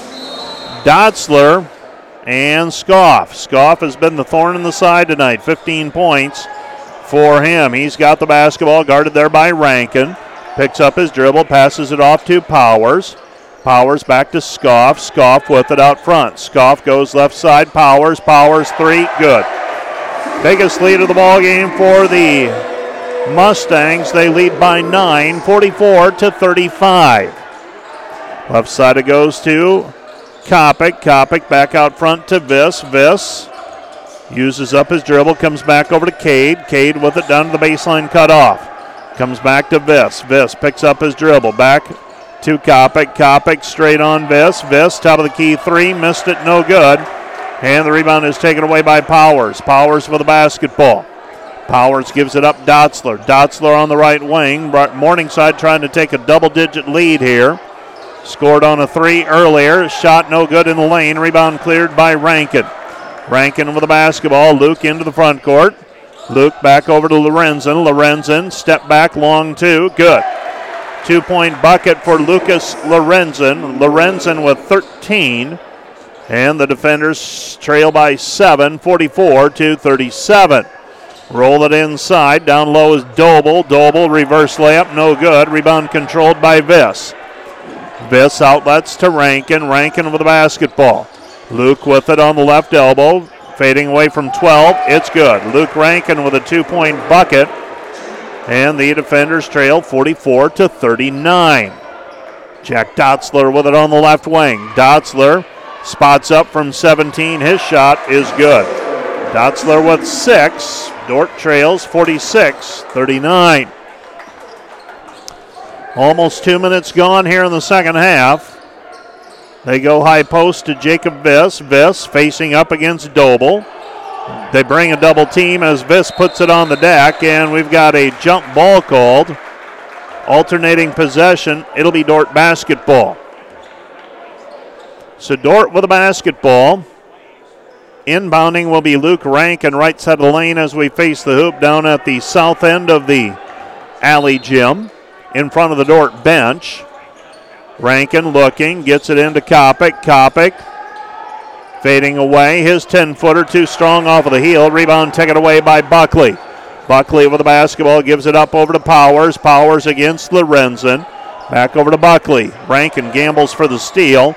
Speaker 1: Dotzler, and Scoff. Scoff has been the thorn in the side tonight. 15 points for him. He's got the basketball guarded there by Rankin. Picks up his dribble, passes it off to Powers. Powers back to Scoff. Scoff with it out front. Scoff goes left side. Powers. Powers three. Good. Biggest lead of the ball game for the Mustangs. They lead by nine, 44 to 35. Left side it goes to Kopic. Kopic back out front to Viss. Viss uses up his dribble, comes back over to Cade. Cade with it down to the baseline, cut off. Comes back to Viss. Viss picks up his dribble, back to Kopic. Kopic straight on Viss. Viss, top of the key three, missed it, no good. And the rebound is taken away by Powers. Powers for the basketball. Powers gives it up Dotzler. Dotzler on the right wing. Morningside trying to take a double digit lead here. Scored on a three earlier. Shot no good in the lane. Rebound cleared by Rankin. Rankin with the basketball. Luke into the front court. Luke back over to Lorenzen. Lorenzen step back long two. Good. Two point bucket for Lucas Lorenzen. Lorenzen with 13. And the defenders trail by seven, 44 to 37. Roll it inside. Down low is Doble. Doble reverse layup, no good. Rebound controlled by Viss. Viss outlets to Rankin. Rankin with the basketball. Luke with it on the left elbow. Fading away from 12. It's good. Luke Rankin with a two point bucket. And the defenders trail 44 to 39. Jack Dotzler with it on the left wing. Dotzler spots up from 17. His shot is good. Dotzler with six. Dordt trails 46 39. Almost two minutes gone here in the second half. They go high post to Jacob Viss. Viss facing up against Doble. They bring a double team as Viss puts it on the deck, and we've got a jump ball called. Alternating possession. It'll be Dordt basketball. So Dordt with a basketball. Inbounding will be Luke Rankin right side of the lane as we face the hoop down at the south end of the Allee Gym in front of the Dordt bench. Rankin looking, gets it into Kopic. Kopic fading away. His 10 footer too strong off of the heel. Rebound taken away by Buckley. Buckley with the basketball gives it up over to Powers. Powers against Lorenzen. Back over to Buckley. Rankin gambles for the steal.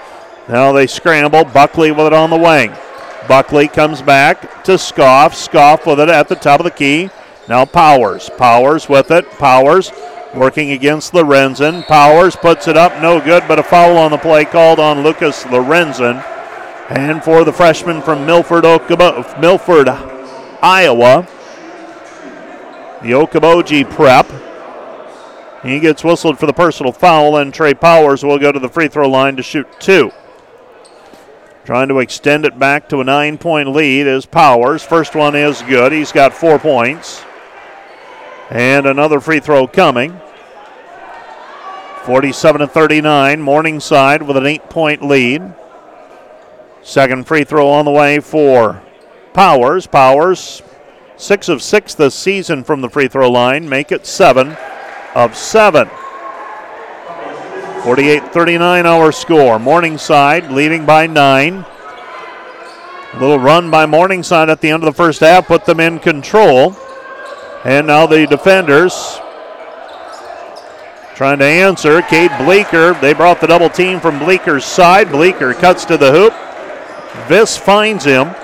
Speaker 1: Now they scramble. Buckley with it on the wing. Buckley comes back to Scoff. Scoff with it at the top of the key. Now Powers. Powers with it. Powers working against Lorenzen. Powers puts it up. No good, but a foul on the play called on Lucas Lorenzen. And for the freshman from Milford, Milford, Iowa, the Okoboji prep. He gets whistled for the personal foul, and Trey Powers will go to the free throw line to shoot two. Trying to extend it back to a nine point lead is Powers. First one is good. He's got four points. And another free throw coming. 47 to 39. Morningside with an eight point lead. Second free throw on the way for Powers. Powers, six of six this season from the free throw line, make it seven of seven. 48 39 our score. Morningside leading by nine. A little run by Morningside at the end of the first half put them in control. And now the defenders trying to answer. Cade Bleeker, they brought the double team from Bleeker's side. Bleeker cuts to the hoop. Viss finds him.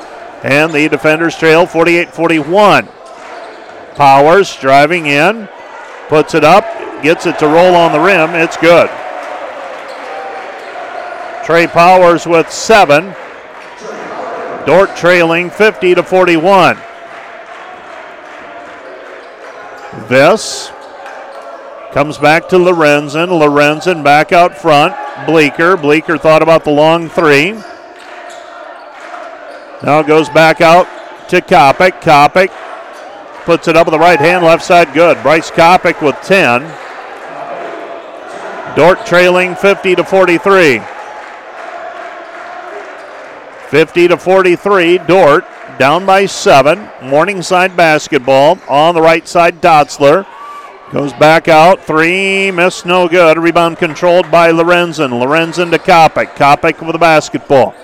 Speaker 1: And the defenders trail 48 41. Powers driving in, puts it up, gets it to roll on the rim. It's good. Trey Powers with seven. Dordt trailing 50 to 41. This comes back to Lorenzen. Lorenzen back out front. Bleeker. Bleeker thought about the long three. Now goes back out to Kopic. Kopic puts it up with the right hand, left side good. Bryce Kopic with 10. Dordt trailing 50 to 43. 50 to 43. Dordt down by seven. Morningside basketball on the right side. Dotzler goes back out. Three, miss, no good. Rebound controlled by Lorenzen. Lorenzen to Kopic. Kopic with the basketball.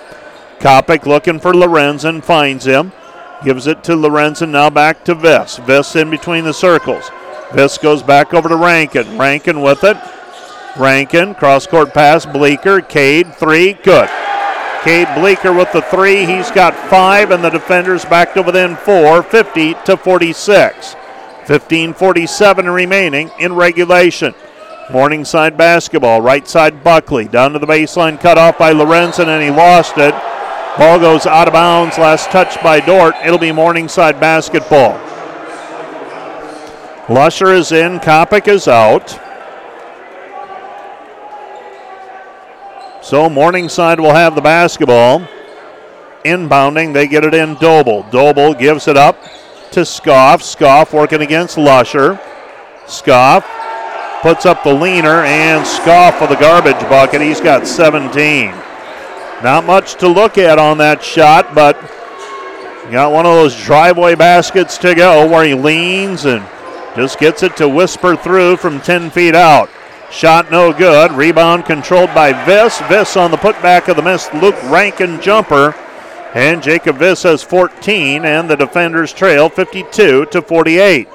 Speaker 1: Kopic looking for Lorenzen, finds him. Gives it to Lorenzen, now back to Viss. Viss in between the circles. Viss goes back over to Rankin. Rankin with it. Rankin, cross court pass, Bleeker, Cade, three, good. Cade Bleeker with the three. He's got five, and the defenders back to within four, 50 to 46. 15:47 remaining in regulation. Morningside basketball, right side Buckley, down to the baseline, cut off by Lorenzen, and he lost it. Ball goes out of bounds, last touch by Dordt. It'll be Morningside basketball. Lusher is in, Kopic is out. So Morningside will have the basketball. Inbounding, they get it in Doble. Doble gives it up to Scoff. Scoff working against Lusher. Scoff puts up the leaner and Scoff for the garbage bucket. He's got 17. Not much to look at on that shot, but got one of those driveway baskets to go where he leans and just gets it to whisper through from 10 feet out. Shot no good. Rebound controlled by Viss. Viss on the putback of the missed Luke Rankin jumper. And Jacob Viss has 14, and the defenders trail 52 to 48.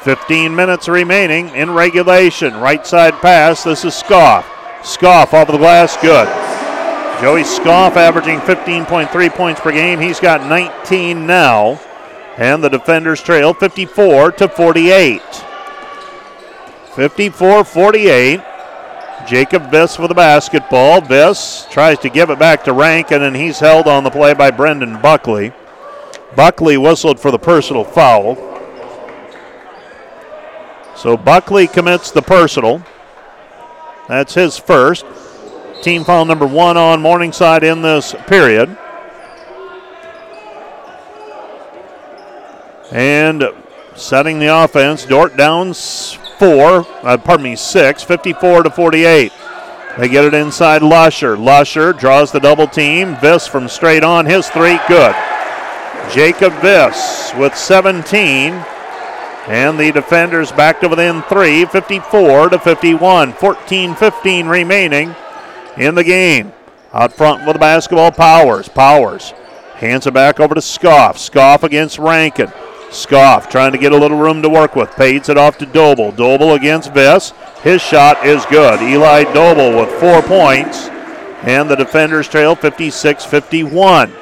Speaker 1: 15 minutes remaining in regulation. Right side pass. This is Scoff. Scoff off the glass, good. Joey Scoff averaging 15.3 points per game. He's got 19 now. And the defenders trail 54 to 48. 54 48. Jacob Viss with the basketball. Viss tries to give it back to Rankin, and he's held on the play by Brendan Buckley. Buckley whistled for the personal foul. So Buckley commits the personal. That's his first. Team foul number one on Morningside in this period. And setting the offense, Dordt down four, uh, pardon me, six, 54 to 48. They get it inside Lusher. Lusher draws the double team. Viss from straight on, his three, good. Jacob Viss with 17. And the defenders back to within three, 54 to 51. 14 15 remaining in the game. Out front with the basketball, Powers. Powers hands it back over to Scoff. Scoff against Rankin. Scoff trying to get a little room to work with. Pades it off to Doble. Doble against Viss. His shot is good. Eli Doble with four points. And the defenders trail 56 51.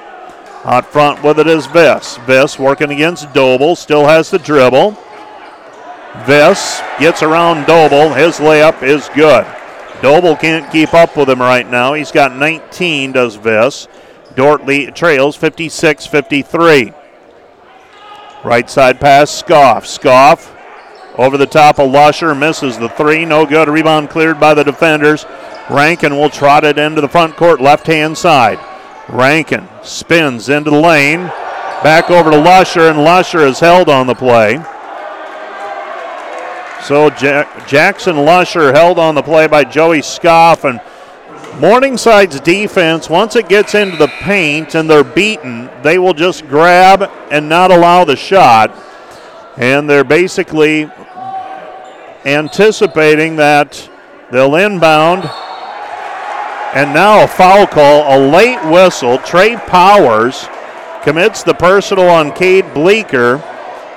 Speaker 1: Out front with it is Viss. Viss working against Doble. Still has the dribble. Viss gets around Doble. His layup is good. Doble can't keep up with him right now. He's got 19, does Viss. Dortley trails 56 53. Right side pass, Scoff. Scoff over the top of Lusher, misses the three. No good. Rebound cleared by the defenders. Rankin will trot it into the front court, left hand side. Rankin spins into the lane. Back over to Lusher, and Lusher is held on the play. So Jackson Lusher held on the play by Joey Scoff, and Morningside's defense, once it gets into the paint and they're beaten, they will just grab and not allow the shot. And they're basically anticipating that they'll inbound. And now a foul call, a late whistle. Trey Powers commits the personal on Cade Bleeker.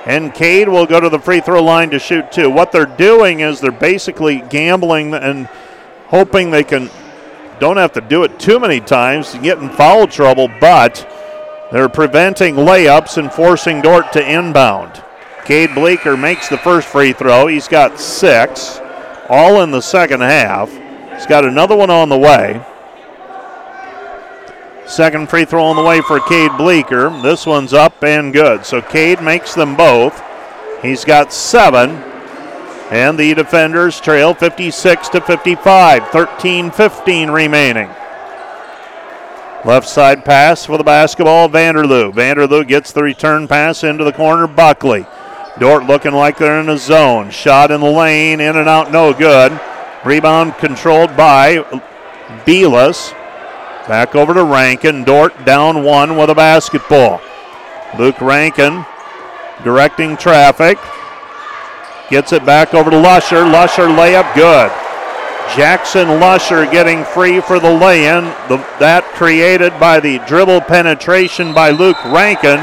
Speaker 1: And Cade will go to the free throw line to shoot two. What they're doing is they're basically gambling and hoping they can don't have to do it too many times to get in foul trouble, but they're preventing layups and forcing Dordt to inbound. Cade Bleeker makes the first free throw. He's got six, all in the second half. He's got another one on the way. Second free throw on the way for Cade Bleeker. This one's up and good. So Cade makes them both. He's got seven. And the defenders trail 56 to 55, 13 15 remaining. Left side pass for the basketball, Vanderloo. Vanderloo gets the return pass into the corner, Buckley. Dordt looking like they're in a zone. Shot in the lane, in and out, no good. Rebound controlled by Beelis. Back over to Rankin. Dordt down one with a basketball. Luke Rankin directing traffic. Gets it back over to Lusher. Lusher layup good. Jackson Lusher getting free for the lay-in. That created by the dribble penetration by Luke Rankin.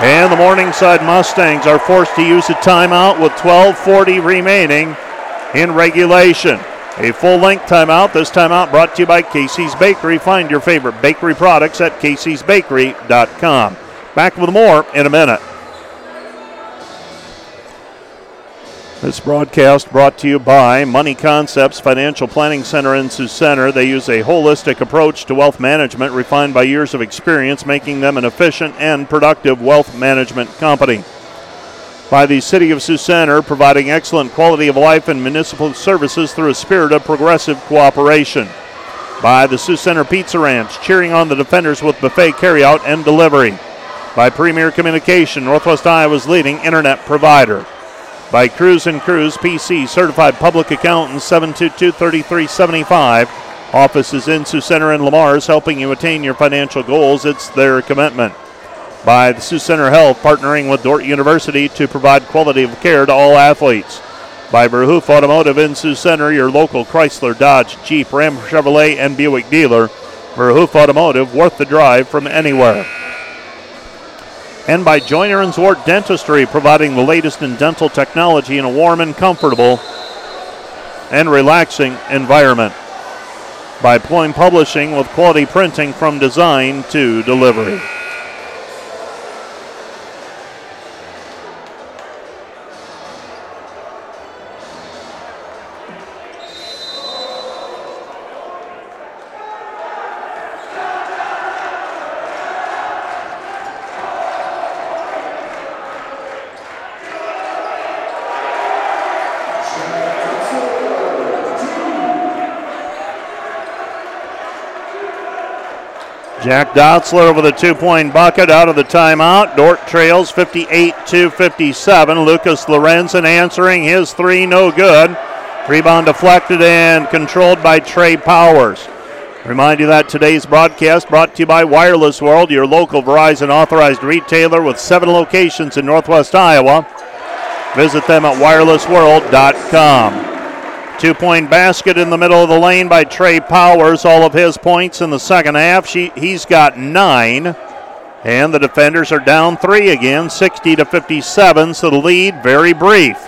Speaker 1: And the Morningside Mustangs are forced to use a timeout with 12:40 remaining in regulation. A full-length timeout. This timeout brought to you by Casey's Bakery. Find your favorite bakery products at caseysbakery.com. Back with more in a minute. This broadcast brought to you by Money Concepts Financial Planning Center in Sioux Center. They use a holistic approach to wealth management refined by years of experience, making them an efficient and productive wealth management company. By the City of Sioux Center, providing excellent quality of life and municipal services through a spirit of progressive cooperation. By the Sioux Center Pizza Ranch, cheering on the defenders with buffet carryout and delivery By Premier Communication, Northwest Iowa's leading internet provider. By Cruz and Cruz PC, certified public accountants, 722 3375. Offices in Sioux Center and Le Mars, helping you attain your financial goals. It's their commitment. By the Sioux Center Health, partnering with Dordt University to provide quality of care to all athletes. By Verhoof Automotive in Sioux Center, your local Chrysler, Dodge, Jeep, Ram, Chevrolet, and Buick dealer. Verhoof Automotive, worth the drive from anywhere. And by Joyner and Zwart Dentistry, providing the latest in dental technology in a warm and comfortable and relaxing environment by Pluim Publishing with quality printing from design to delivery. Jack Dotzler with a two point bucket out of the timeout. Dordt trails 58 to 57. Lucas Lorenzen answering his three, no good. Rebound deflected and controlled by Trey Powers. Remind you that today's broadcast brought to you by Wireless World, your local Verizon authorized retailer with seven locations in Northwest Iowa. Visit them at wirelessworld.com. Two point basket in the middle of the lane by Trey Powers. All of his points in the second half. She, he's got nine. And the defenders are down three again, 60 to 57. So the lead very brief.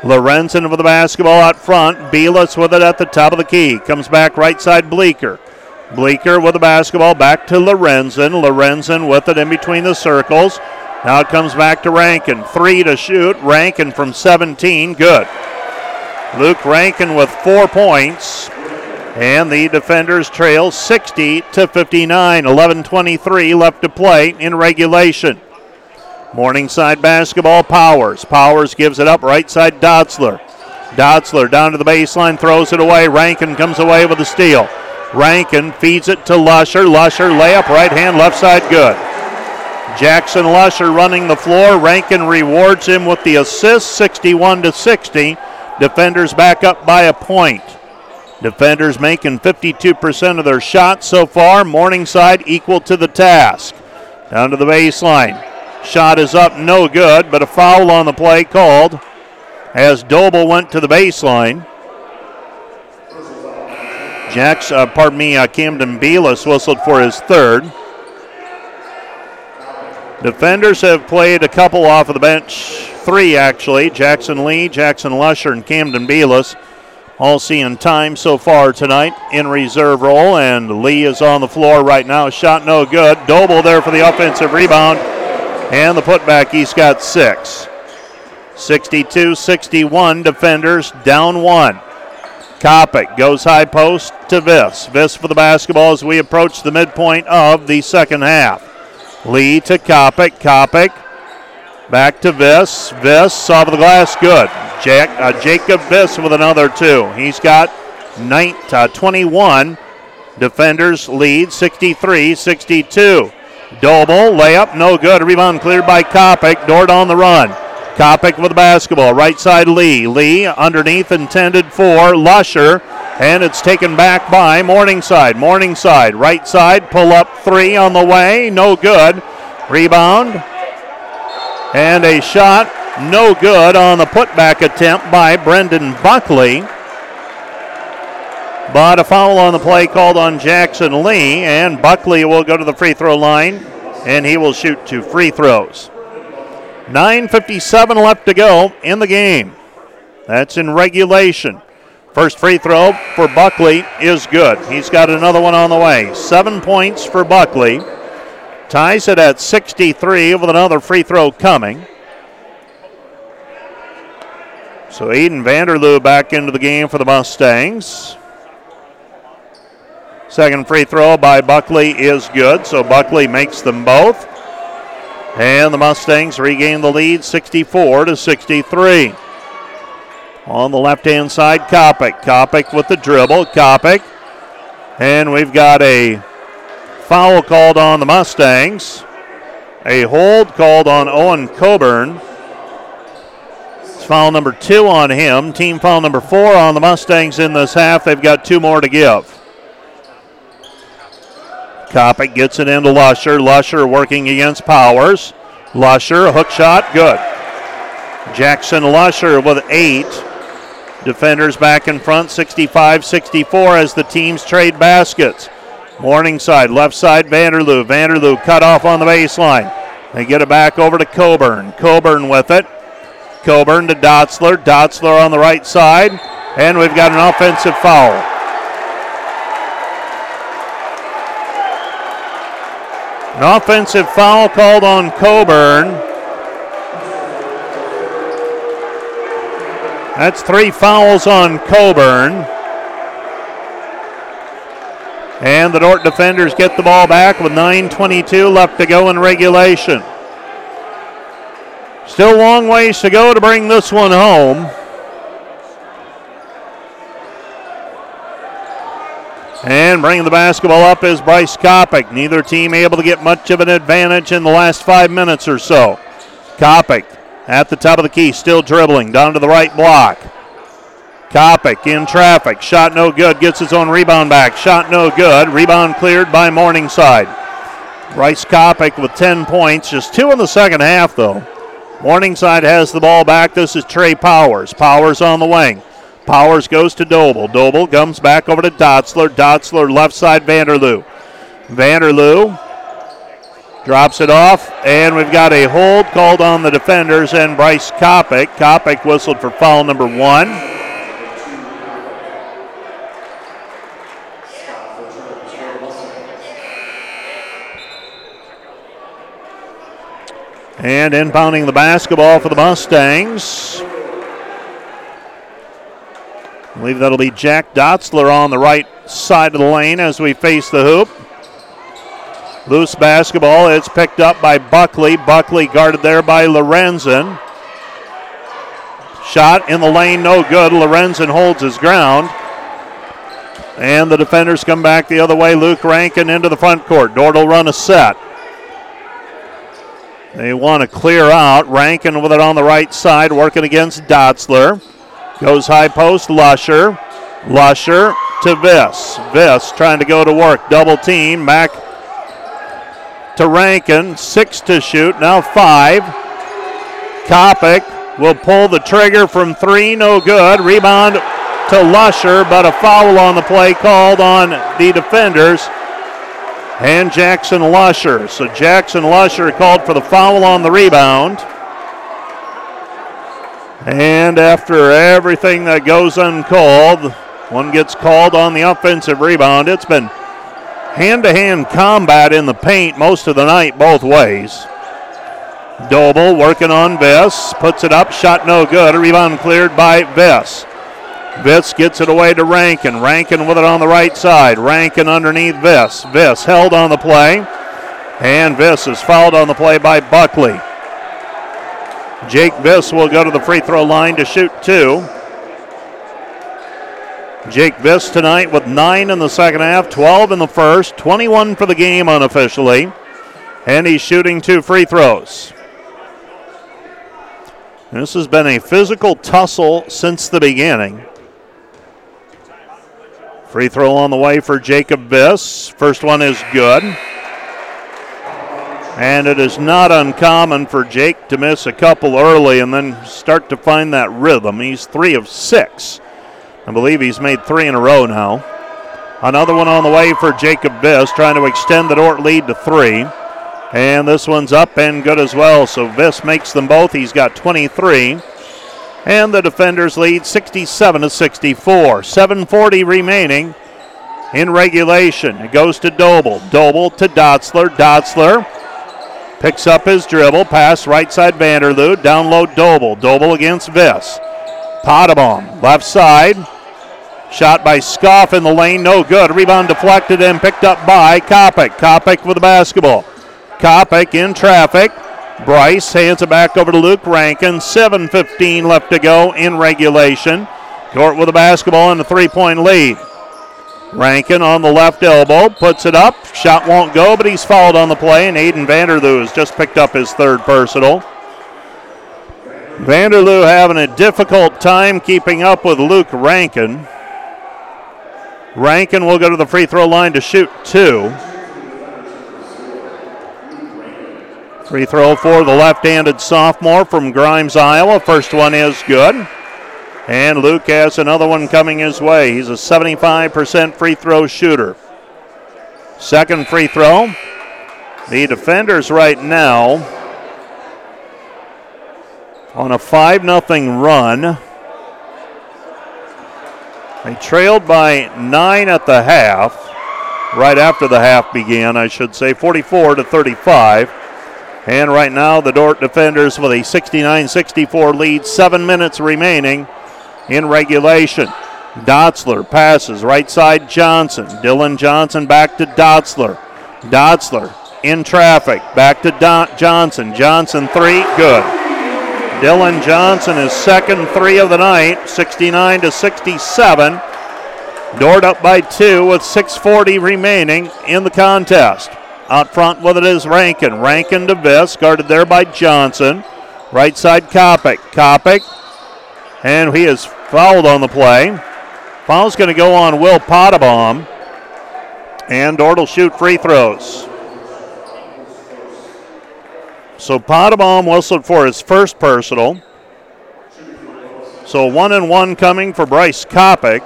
Speaker 1: Lorenzen with the basketball out front. Beelis with it at the top of the key. Comes back right side Bleeker. Bleeker with the basketball back to Lorenzen. Lorenzen with it in between the circles. Now it comes back to Rankin. Three to shoot. Rankin from 17. Good. Luke Rankin with four points. And the defenders trail 60 to 59. 11:23 left to play in regulation. Morningside basketball Powers. Powers gives it up right side Dotzler. Dotzler down to the baseline, throws it away. Rankin comes away with a steal. Rankin feeds it to Lusher. Lusher layup right hand, left side, good. Jackson Lusher running the floor. Rankin rewards him with the assist, 61 to 60. Defenders back up by a point. Defenders making 52% of their shots so far. Morningside equal to the task. Down to the baseline. Shot is up, no good, but a foul on the play called as Doble went to the baseline. Jacks, uh, pardon me, uh, Camden Beelis whistled for his third. Defenders have played a couple off of the bench three, actually. Jackson Lee, Jackson Lusher, and Camden Beelis all seeing time so far tonight in reserve role. And Lee is on the floor right now. Shot no good. Doble there for the offensive rebound. And the putback, he's got six. 62 61, defenders down one. Kopic goes high post to Viss. Viss for the basketball as we approach the midpoint of the second half. Lee to Kopic. Kopic Back to Viss. Viss off of the glass, good. Jack, uh, Jacob Viss with another two. He's got 19, uh, 21. Defenders lead 63 62. Doble, layup, no good. Rebound cleared by Kopic. Dordt on the run. Kopic with the basketball. Right side Lee. Lee underneath intended for Lusher. And it's taken back by Morningside. Morningside, right side, pull up three on the way. No good. Rebound and a shot no good on the putback attempt by Brendan Buckley. But a foul on the play called on Jackson Lee, and Buckley will go to the free throw line and he will shoot two free throws. 9.57 left to go in the game. That's in regulation. First free throw for Buckley is good. He's got another one on the way. Seven points for Buckley. Ties it at 63 with another free throw coming. So Aiden Vanderloo back into the game for the Mustangs. Second free throw by Buckley is good, so Buckley makes them both. And the Mustangs regain the lead 64 to 63. On the left hand side, Kopic. Kopic with the dribble. Kopic. And we've got a Foul called on the Mustangs a hold called on Owen Coburn. It's foul number two on him. Team foul number four on the Mustangs in this half. They've got two more to give. Kopic gets it into Lusher. Lusher working against Powers. Lusher, hook shot, good. Jackson Lusher with eight. Defenders back in front, 65 64 as the teams trade baskets. Morningside, left side, Vanderloo. Vanderloo cut off on the baseline. They get it back over to Coburn. Coburn with it. Coburn to Dotzler. Dotzler on the right side. And we've got an offensive foul. An offensive foul called on Coburn. That's three fouls on Coburn. And the Dordt defenders get the ball back with 9.22 left to go in regulation. Still long ways to go to bring this one home. And bringing the basketball up is Bryce Kopic. Neither team able to get much of an advantage in the last five minutes or so. Kopic at the top of the key, still dribbling down to the right block. Kopic in traffic. Shot no good. Gets his own rebound back. Shot no good. Rebound cleared by Morningside. Bryce Kopic with 10 points. Just two in the second half, though. Morningside has the ball back. This is Trey Powers. Powers on the wing. Powers goes to Doble. Doble comes back over to Dotzler. Dotzler left side Vanderloo. Vanderloo Drops it off, and we've got a hold called on the defenders and Bryce Kopic. Kopic whistled for foul number one. And inbounding the basketball for the Mustangs. I believe that'll be Jack Dotzler on the right side of the lane as we face the hoop. Loose basketball. It's picked up by Buckley. Buckley guarded there by Lorenzen. Shot in the lane, no good. Lorenzen holds his ground. And the defenders come back the other way. Luke Rankin into the front court. Dordt will run a set. They want to clear out. Rankin with it on the right side, working against Dotzler. Goes high post, Lusher. Lusher to Viss. Viss trying to go to work. Double team. Back to Rankin. Six to shoot, now five. Kopic will pull the trigger from three, no good. Rebound to Lusher, but a foul on the play called on the defenders and Jackson Lusher. So Jackson Lusher called for the foul on the rebound. And after everything that goes uncalled, one gets called on the offensive rebound. It's been hand to hand combat in the paint most of the night, both ways. Doble working on Viss, puts it up, shot no good. A rebound cleared by Viss. Viss gets it away to Rankin. Rankin with it on the right side. Rankin underneath Viss. Viss held on the play. And Viss is fouled on the play by Buckley. Jake Viss will go to the free throw line to shoot two. Jake Viss tonight with nine in the second half, 12 in the first, 21 for the game unofficially. And he's shooting two free throws. This has been a physical tussle since the beginning. Free throw on the way for Jacob Viss. First one is good. And it is not uncommon for Jake to miss a couple early and then start to find that rhythm. He's three of six I believe he's made three in a row now. Another one on the way for Jacob Viss, trying to extend the Dordt lead to three. And this one's up and good as well. So Viss makes them both. He's got 23. And the defenders lead 67 to 64. 740 remaining in regulation. It goes to Doble. Doble to Dotzler. Dotzler picks up his dribble. Pass right side Vanderloo. Down low Doble. Doble against Viss. Potabom left side. Shot by Scoff in the lane, no good. Rebound deflected and picked up by Kopic. Kopic with the basketball. Kopic in traffic. Bryce hands it back over to Luke Rankin. 7.15 left to go in regulation. Court with the basketball and a three point lead. Rankin on the left elbow, puts it up. Shot won't go, but he's fouled on the play, and Aiden Vanderloo has just picked up his third personal. Vanderloo having a difficult time keeping up with Luke Rankin. Rankin will go to the free throw line to shoot two. Free throw for the left handed sophomore from Grimes, Iowa. First one is good. And Luke has another one coming his way. He's a 75% free throw shooter. Second free throw. The defenders right now on a 5 0 run. They trailed by nine at the half, right after the half began, I should say, 44 to 35. And right now, the Dordt defenders with a 69 64 lead, seven minutes remaining in regulation. Dotzler passes right side Johnson. Dylan Johnson back to Dotzler. Dotzler in traffic. Back to Johnson. Johnson three. Good. Dylan Johnson is second three of the night, 69 to 67. Dordt up by two with 6:40 remaining in the contest. Out front with it is Rankin. Rankin to Viss, guarded there by Johnson. Right side Kopic. Kopic, and he is fouled on the play. Foul's going to go on Will Potabom, and Dordt will shoot free throws. So Potabom whistled for his first personal. So one and one coming for Bryce Kopic.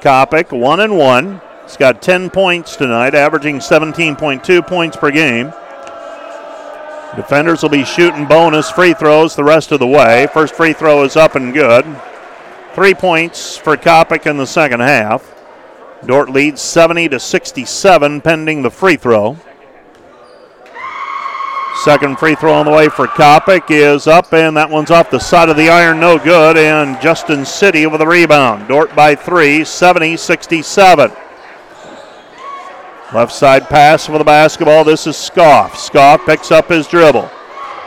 Speaker 1: Kopic, one and one. He's got 10 points tonight, averaging 17.2 points per game. Defenders will be shooting bonus free throws the rest of the way. First free throw is up and good. Three points for Kopic in the second half. Dordt leads 70 to 67 pending the free throw. Second free throw on the way for Kopic is up, and that one's off the side of the iron, no good. And Justin City with a rebound. Dordt by three, 70 67. Left side pass for the basketball. This is Scoff. Scoff picks up his dribble.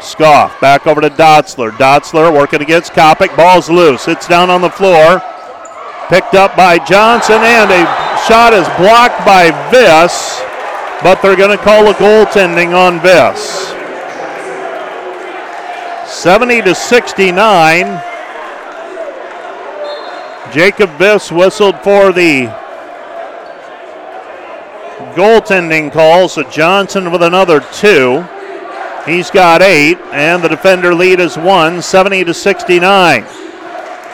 Speaker 1: Scoff back over to Dotzler. Dotzler working against Kopic. Ball's loose. It's down on the floor. Picked up by Johnson, and a shot is blocked by Viss, but they're going to call a goaltending on Viss. 70 to 69. Jacob Viss whistled for the goaltending call, so Johnson with another two. He's got eight, and the defender lead is one, 70 to 69.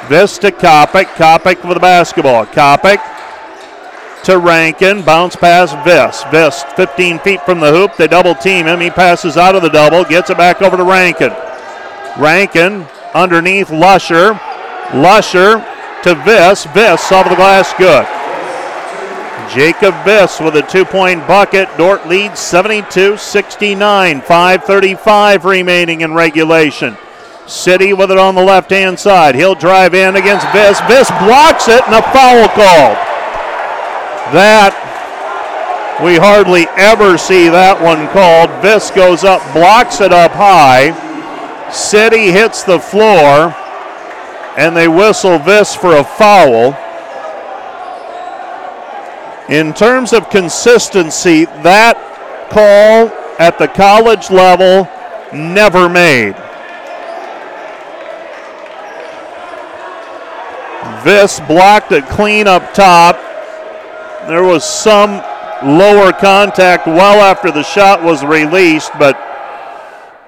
Speaker 1: Viss to Kopic. Kopic with the basketball. Kopic to Rankin. Bounce pass Viss. Viss 15 feet from the hoop. They double team him. He passes out of the double. Gets it back over to Rankin. Rankin underneath Lusher. Lusher to Viss. Viss off the glass. Good. Jacob Viss with a two point bucket. Dordt leads 72 69. 5.35 remaining in regulation. City with it on the left hand side. He'll drive in against Viss. Viss blocks it and a foul called. That, we hardly ever see that one called. Viss goes up, blocks it up high. City hits the floor, and they whistle Viss for a foul. In terms of consistency, that call at the college level never made. Viss blocked it clean up top. There was some lower contact well after the shot was released, but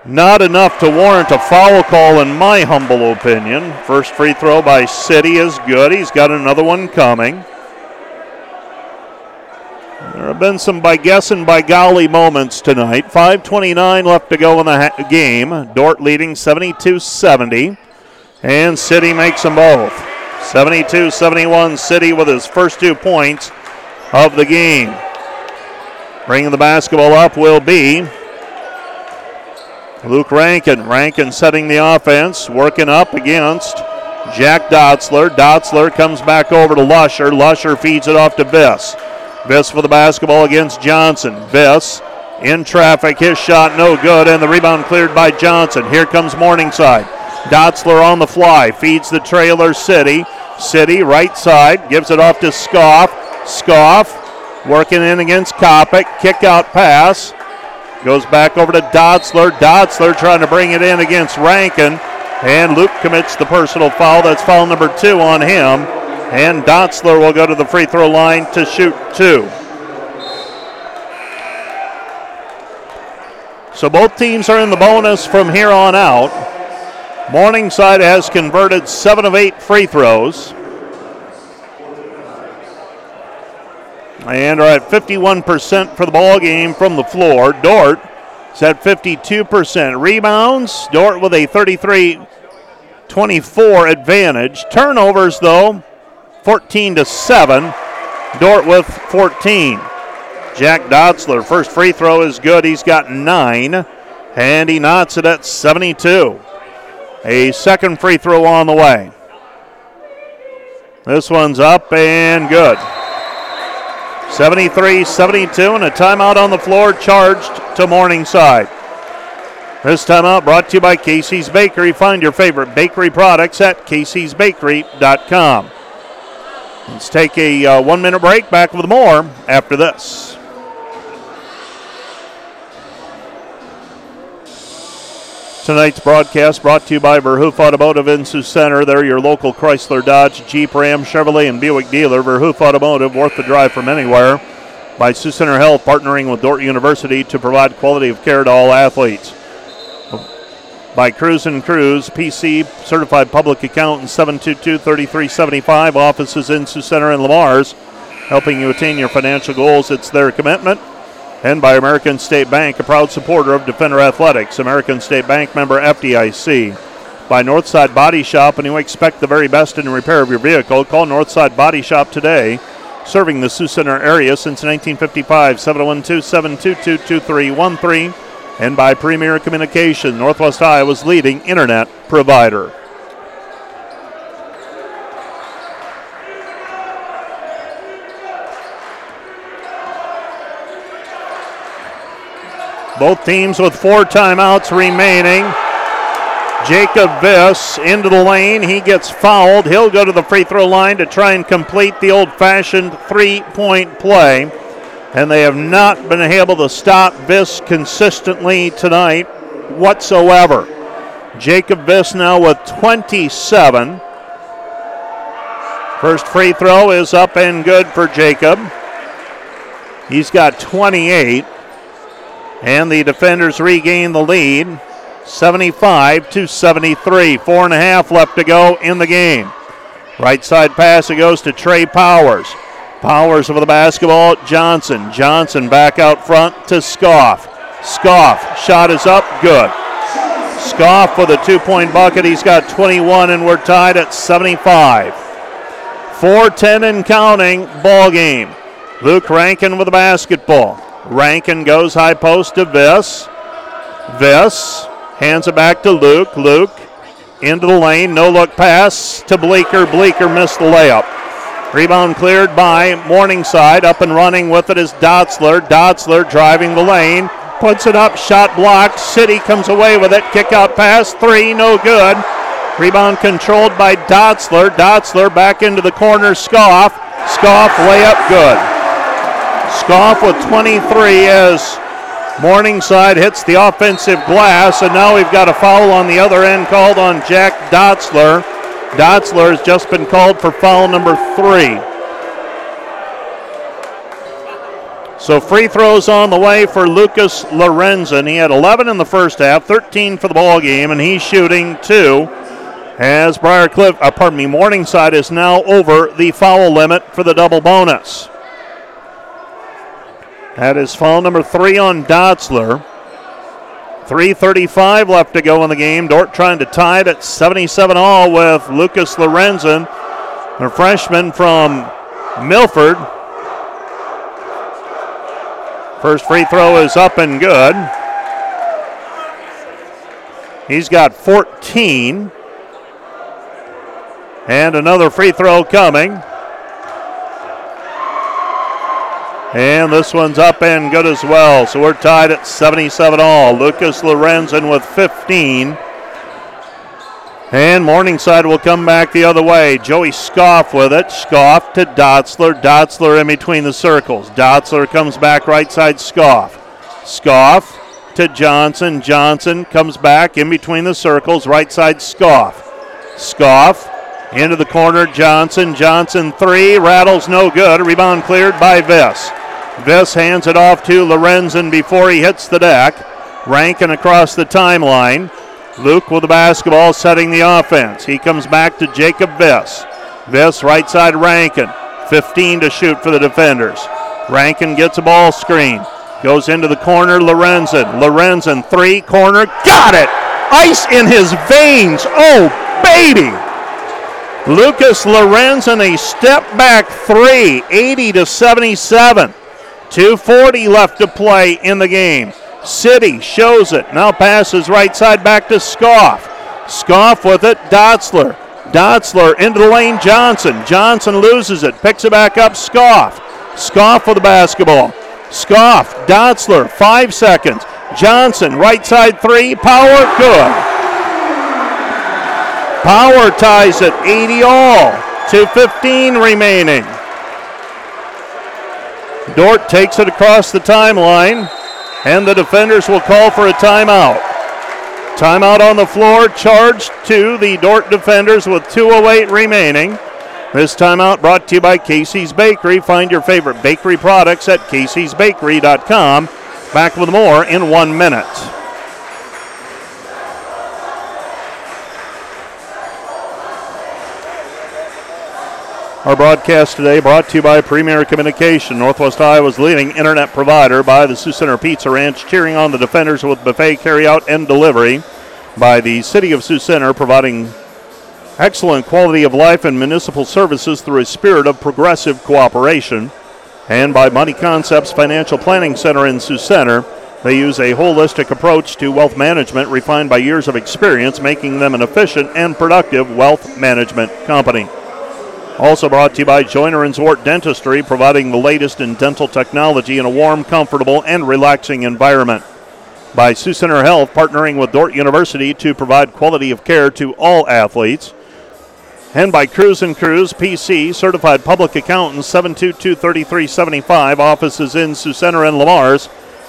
Speaker 1: not enough to warrant a foul call, in my humble opinion. First free throw by City is good. He's got another one coming. There have been some by guess and by golly moments tonight. 5.29 left to go in the ha- game. Dordt leading 72 70. And City makes them both. 72 71 City with his first two points of the game. Bringing the basketball up will be Luke Rankin. Rankin setting the offense, working up against Jack Dotzler. Dotzler comes back over to Lusher. Lusher feeds it off to Viss. Viss for the basketball against Johnson. Viss in traffic. His shot no good, and the rebound cleared by Johnson. Here comes Morningside. Dotzler on the fly. Feeds the trailer City. City, right side, gives it off to Scoff. Scoff working in against Kopic. Kick out pass. Goes back over to Dotzler. Dotzler trying to bring it in against Rankin. And Luke commits the personal foul. That's foul number two on him. And Dotzler will go to the free throw line to shoot two. So both teams are in the bonus from here on out. Morningside has converted seven of eight free throws. And are at 51% for the ball game from the floor. Dordt is at 52%. Rebounds, Dordt with a 33 24 advantage. Turnovers, though, 14 to 7. Dordt with 14. Jack Dotzler, first free throw is good. He's got nine, and he knots it at 72. A second free throw on the way. This one's up and good. 73 72, and a timeout on the floor charged to Morningside. This timeout brought to you by Casey's Bakery. Find your favorite bakery products at caseysbakery.com. Let's take a uh, one minute break. Back with more after this. Tonight's broadcast brought to you by Verhoof Automotive in Sioux Center. They're your local Chrysler, Dodge, Jeep, Ram, Chevrolet, and Buick dealer. Verhoof Automotive, worth the drive from anywhere. By Sioux Center Health, partnering with Dordt University to provide quality of care to all athletes. By Cruz and Cruz, PC, certified public accountant, 722-3375. Offices in Sioux Center and Le Mars, helping you attain your financial goals. It's their commitment and by American State Bank, a proud supporter of Defender Athletics. American State Bank member FDIC. By Northside Body Shop, and you expect the very best in repair of your vehicle, call Northside Body Shop today. Serving the Sioux Center area since 1955, 712 722 2313. And by Premier Communication, Northwest Iowa's leading internet provider. Both teams with four timeouts remaining. Jacob Viss into the lane. He gets fouled. He'll go to the free throw line to try and complete the old fashioned three point play. And they have not been able to stop Viss consistently tonight whatsoever. Jacob Viss now with 27. First free throw is up and good for Jacob. He's got 28. And the defenders regain the lead 75 to 73. Four and a half left to go in the game. Right side pass, it goes to Trey Powers. Powers over the basketball, Johnson. Johnson back out front to Scoff. Scoff, shot is up, good. Scoff with a two point bucket. He's got 21, and we're tied at 75. 410 and counting, ball game. Luke Rankin with the basketball. Rankin goes high post to Viss. Viss hands it back to Luke. Luke into the lane. No look pass to Bleeker. Bleeker missed the layup. Rebound cleared by Morningside. Up and running with it is Dotzler. Dotzler driving the lane. Puts it up. Shot blocked. City comes away with it. Kick out pass. Three. No good. Rebound controlled by Dotzler. Dotzler back into the corner. Scoff. Scoff layup good. Scoff with 23 as Morningside hits the offensive glass, and now we've got a foul on the other end called on Jack Dotzler. Dotzler has just been called for foul number three. So free throws on the way for Lucas Lorenzen. He had 11 in the first half, 13 for the ball game, and he's shooting two. As Briarcliff, uh, pardon me, Morningside is now over the foul limit for the double bonus. That is foul number three on Dotzler. 3.35 left to go in the game. Dordt trying to tie it at 77 all with Lucas Lorenzen, a freshman from Milford. First free throw is up and good. He's got 14. And another free throw coming. And this one's up and good as well. So we're tied at 77 all. Lucas Lorenzen with 15. And Morningside will come back the other way. Joey Scoff with it. Scoff to Dotzler. Dotzler in between the circles. Dotzler comes back right side Scoff. Scoff to Johnson. Johnson comes back in between the circles. Right side Scoff. Scoff into the corner. Johnson. Johnson three. Rattles no good. Rebound cleared by Viss. Viss hands it off to Lorenzen before he hits the deck. Rankin across the timeline. Luke with the basketball setting the offense. He comes back to Jacob Viss. Viss right side Rankin. 15 to shoot for the defenders. Rankin gets a ball screen. Goes into the corner, Lorenzen. Lorenzen, three, corner, got it! Ice in his veins. Oh, baby! Lucas Lorenzen, a step back three, 80 to 77. 240 left to play in the game. City shows it. Now passes right side back to Scoff. Scoff with it. Dotzler. Dotzler into the lane. Johnson. Johnson loses it. Picks it back up. Scoff. Scoff with the basketball. Scoff. Dotzler. Five seconds. Johnson. Right side three. Power. Good. Power ties it. 80 all. 2.15 remaining. Dordt takes it across the timeline and the defenders will call for a timeout. Timeout on the floor, charged to the Dordt defenders with 2.08 remaining. This timeout brought to you by Casey's Bakery. Find your favorite bakery products at caseysbakery.com. Back with more in one minute. Our broadcast today brought to you by Premier Communication, Northwest Iowa's leading internet provider, by the Sioux Center Pizza Ranch, cheering on the defenders with buffet carryout and delivery, by the City of Sioux Center, providing excellent quality of life and municipal services through a spirit of progressive cooperation, and by Money Concepts Financial Planning Center in Sioux Center. They use a holistic approach to wealth management refined by years of experience, making them an efficient and productive wealth management company. Also brought to you by Joyner and Zwart Dentistry, providing the latest in dental technology in a warm, comfortable, and relaxing environment. By Sioux Center Health, partnering with Dordt University to provide quality of care to all athletes. And by Cruz and Cruz PC, certified public accountants, 722-3375, offices in Sioux Center and Le Mars,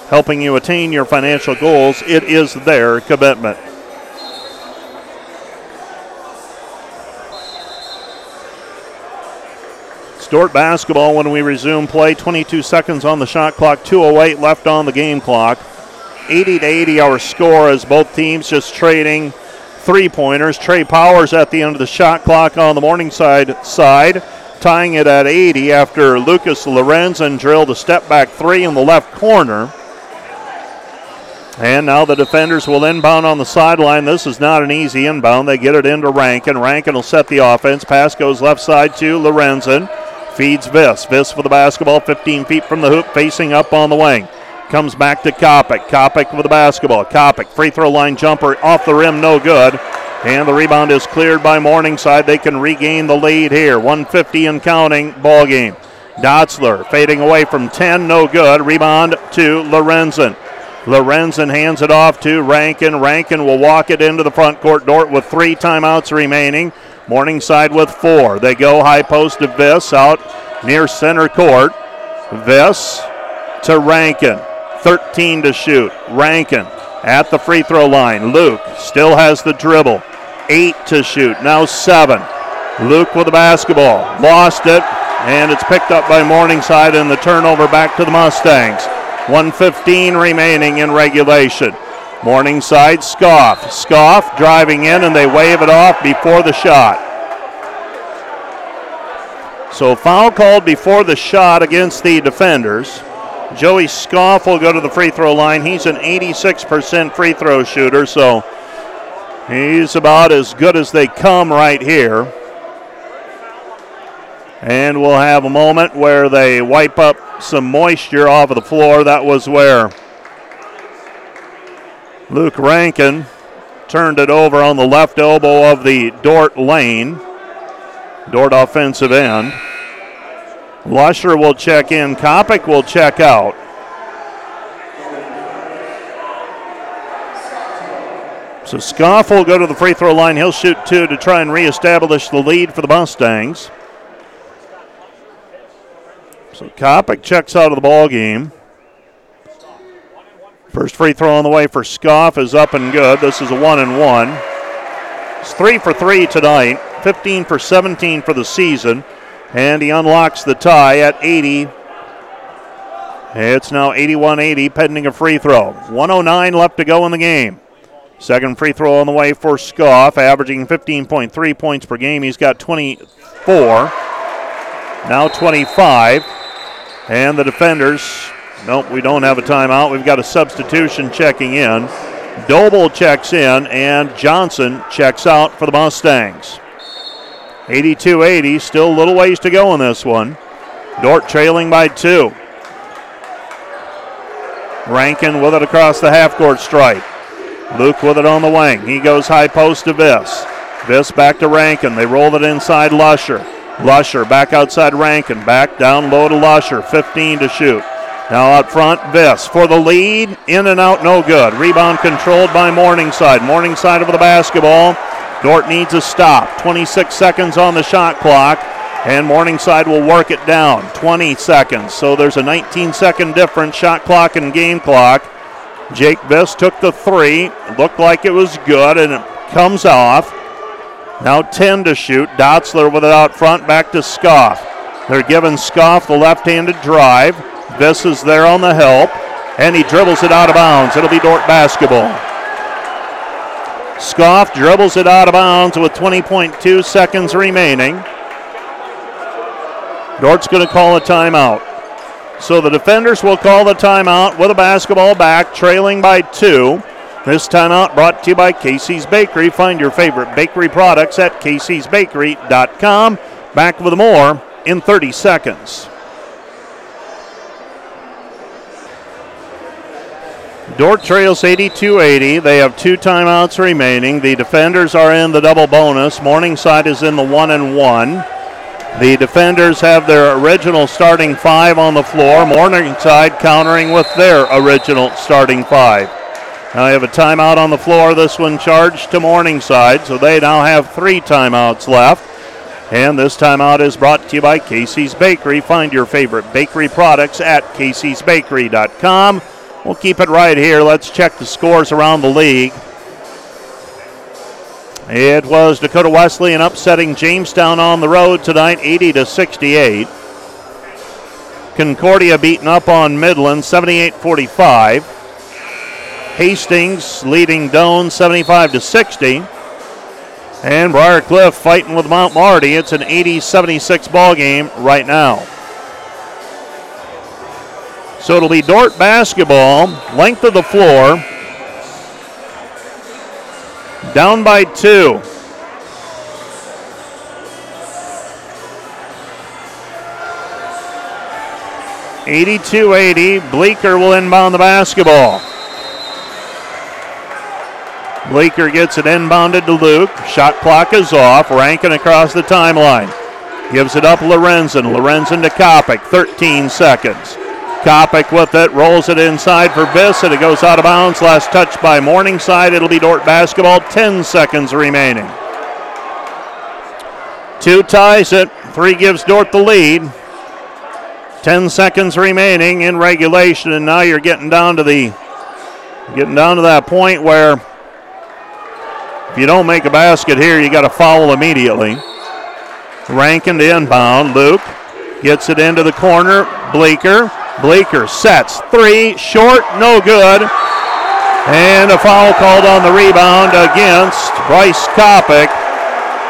Speaker 1: helping you attain your financial goals. It is their commitment. Dordt basketball when we resume play. 22 seconds on the shot clock, 208 left on the game clock. 80 to 80 our score as both teams just trading three pointers. Trey Powers at the end of the shot clock on the Morningside side, tying it at 80 after Lucas Lorenzen drilled a step back three in the left corner. And now the defenders will inbound on the sideline. This is not an easy inbound. They get it into Rankin. Rankin will set the offense. Pass goes left side to Lorenzen. Feeds Viss. Viss for the basketball, 15 feet from the hoop, facing up on the wing. Comes back to Kopic. Kopic with the basketball. Kopic, free throw line jumper off the rim, no good. And the rebound is cleared by Morningside. They can regain the lead here. 150 and counting ball game. Dotzler fading away from 10, no good. Rebound to Lorenzen. Lorenzen hands it off to Rankin. Rankin will walk it into the front court. Dordt with three timeouts remaining. Morningside with four. They go high post to Viss out near center court. Viss to Rankin. 13 to shoot. Rankin at the free throw line. Luke still has the dribble. Eight to shoot. Now seven. Luke with the basketball. Lost it. And it's picked up by Morningside and the turnover back to the Mustangs. 115 remaining in regulation. Morningside Scoff. Scoff driving in and they wave it off before the shot. So foul called before the shot against the defenders. Joey Scoff will go to the free throw line. He's an 86% free throw shooter, so he's about as good as they come right here. And we'll have a moment where they wipe up some moisture off of the floor. That was where Luke Rankin turned it over on the left elbow of the Dordt lane. Dordt offensive end. Lusher will check in. Kopic will check out. So Scoff will go to the free throw line. He'll shoot two to try and reestablish the lead for the Mustangs. So Kopic checks out of the ball game. First free throw on the way for Scoff is up and good. This is a one and one. It's three for three tonight, 15 for 17 for the season, and he unlocks the tie at 80. It's now 81 80, pending a free throw. 109 left to go in the game. Second free throw on the way for Scoff, averaging 15.3 points per game. He's got 24, now 25. And the defenders, nope, we don't have a timeout. We've got a substitution checking in. Doble checks in, and Johnson checks out for the Mustangs. 82 80, still a little ways to go in this one. Dordt trailing by two. Rankin with it across the half court stripe. Luke with it on the wing. He goes high post to Viss. Viss back to Rankin. They roll it inside Lusher. Lusher back outside Rankin. Back down low to Lusher. 15 to shoot. Now out front, Viss for the lead. In and out, no good. Rebound controlled by Morningside. Morningside over the basketball. Dordt needs a stop. 26 seconds on the shot clock, and Morningside will work it down. 20 seconds. So there's a 19 second difference, shot clock and game clock. Jake Viss took the three. Looked like it was good, and it comes off. Now 10 to shoot. Dotzler with it out front, back to Scoff. They're giving Scoff the left handed drive. Viss is there on the help, and he dribbles it out of bounds. It'll be Dordt basketball. Scoff dribbles it out of bounds with 20.2 seconds remaining. Dordt's going to call a timeout. So the defenders will call the timeout with a basketball back, trailing by two. This timeout brought to you by Casey's Bakery. Find your favorite bakery products at caseysbakery.com. Back with more in 30 seconds. Dordt trails 82 80. They have two timeouts remaining. The defenders are in the double bonus. Morningside is in the one and one. The defenders have their original starting five on the floor. Morningside countering with their original starting five. Now they have a timeout on the floor. This one charged to Morningside, so they now have three timeouts left. And this timeout is brought to you by Casey's Bakery. Find your favorite bakery products at caseysbakery.com. We'll keep it right here. Let's check the scores around the league. It was Dakota Wesley Wesleyan upsetting Jamestown on the road tonight, 80 to 68. Concordia beaten up on Midland, 78-45. Hastings leading Doane, 75 to 60. And Briarcliff fighting with Mount Marty. It's an 80-76 ball game right now. So it'll be Dordt basketball, length of the floor, down by two. Eighty-two eighty. Bleeker will inbound the basketball. Bleeker gets it inbounded to Luke. Shot clock is off. Rankin across the timeline. Gives it up Lorenzen. Lorenzen to Kopic. 13 seconds. Kopic with it, rolls it inside for Viss, and it goes out of bounds. Last touch by Morningside. It'll be Dordt basketball. 10 seconds remaining. Two ties it. Three gives Dordt the lead. 10 seconds remaining in regulation, and now you're getting down to the getting down to that point where if you don't make a basket here, you got to foul immediately. Rankin to inbound. Luke gets it into the corner. Bleeker Bleeker sets three, short, no good. And a foul called on the rebound against Bryce Kopic.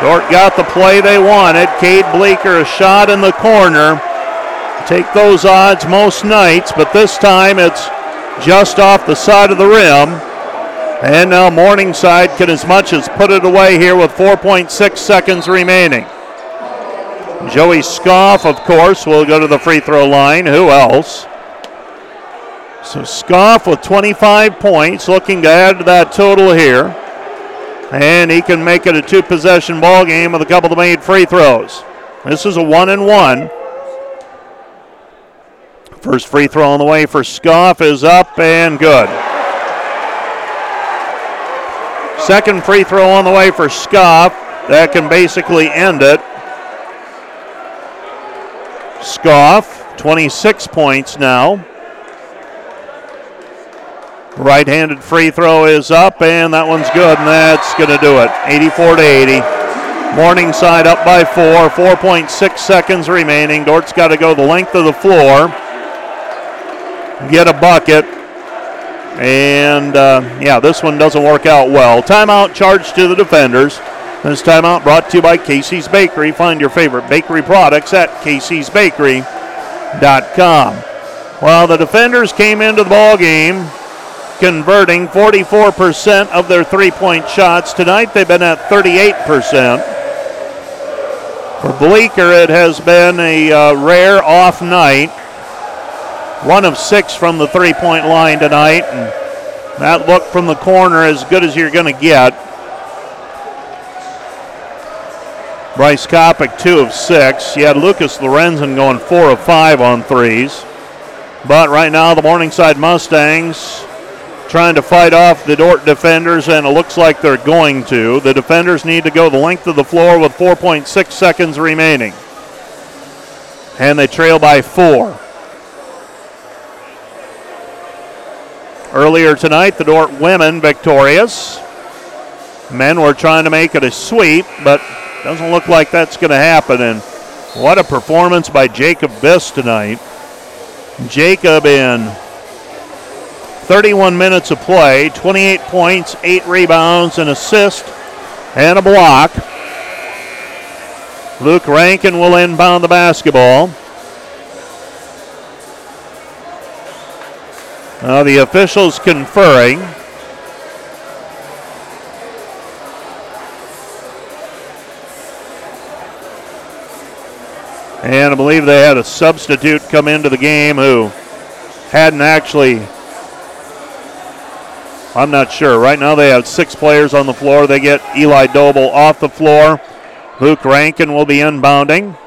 Speaker 1: Dordt got the play they wanted. Cade Bleeker a shot in the corner. Take those odds most nights, but this time it's just off the side of the rim. And now Morningside can as much as put it away here with 4.6 seconds remaining. Joey Scoff, of course, will go to the free throw line. Who else? So Scoff with 25 points, looking to add to that total here. And he can make it a two possession ball game with a couple of made free throws. This is a one and one. First free throw on the way for Scoff is up and good. Second free throw on the way for Scoff. That can basically end it. Scoff, 26 points now. Right handed free throw is up, and that one's good, and that's going to do it. 84 to 80. Morningside up by four, 4.6 seconds remaining. Dordt's got to go the length of the floor, get a bucket, and uh, yeah, this one doesn't work out well. Timeout charged to the defenders. This timeout brought to you by Casey's Bakery. Find your favorite bakery products at caseysbakery.com. Well, the defenders came into the ball game converting 44% of their three-point shots. Tonight they've been at 38%. For Bleeker, it has been a uh, rare off night. One of six from the three point line tonight, and that look from the corner as good as you're going to get. Bryce Kopic, two of six. You had Lucas Lorenzen going four of five on threes. But right now, the Morningside Mustangs trying to fight off the Dordt defenders, and it looks like they're going to. The defenders need to go the length of the floor with 4.6 seconds remaining. And they trail by four. Earlier tonight, the Dordt women victorious. Men were trying to make it a sweep, but doesn't look like that's going to happen. And what a performance by Jacob Viss tonight. Jacob in 31 minutes of play, 28 points, 8 rebounds, an assist, and a block. Luke Rankin will inbound the basketball. Now the officials conferring. And I believe they had a substitute come into the game who hadn't actually, I'm not sure. Right now they have six players on the floor. They get Eli Doble off the floor. Luke Rankin will be inbounding.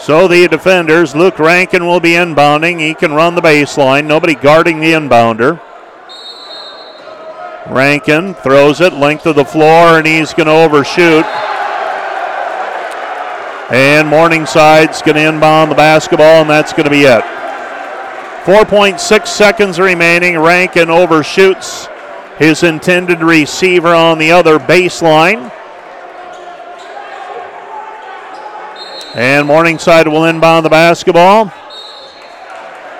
Speaker 1: So the defenders, Luke Rankin will be inbounding. He can run the baseline. Nobody guarding the inbounder. Rankin throws it length of the floor, and he's going to overshoot. And Morningside's going to inbound the basketball, and that's going to be it. 4.6 seconds remaining. Rankin overshoots his intended receiver on the other baseline. And Morningside will inbound the basketball.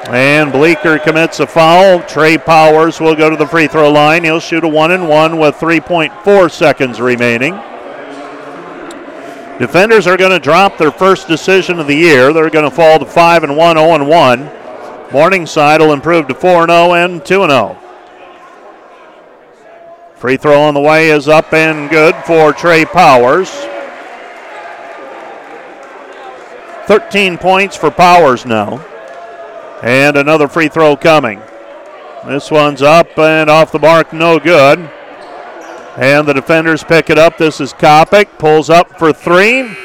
Speaker 1: And Bleeker commits a foul. Trey Powers will go to the free throw line. He'll shoot a one and one with 3.4 seconds remaining. Defenders are going to drop their first decision of the year. They're going to fall to 5 and 1, 0 and 1. Morningside will improve to 4 and 0 and 2 and 0. Free throw on the way is up and good for Trey Powers. 13 points for Powers now. And another free throw coming. This one's up and off the mark, no good. And the defenders pick it up. This is Kopic, pulls up for three.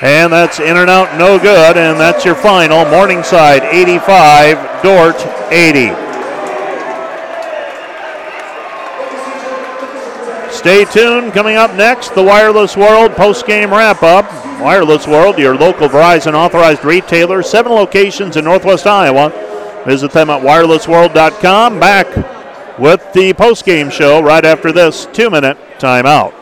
Speaker 1: And that's in and out, no good. And that's your final. Morningside 85, Dordt 80. Stay tuned. Coming up next, the Wireless World post-game wrap-up. Wireless World, your local Verizon authorized retailer, seven locations in Northwest Iowa. Visit them at wirelessworld.com. Back with the post-game show right after this two-minute timeout.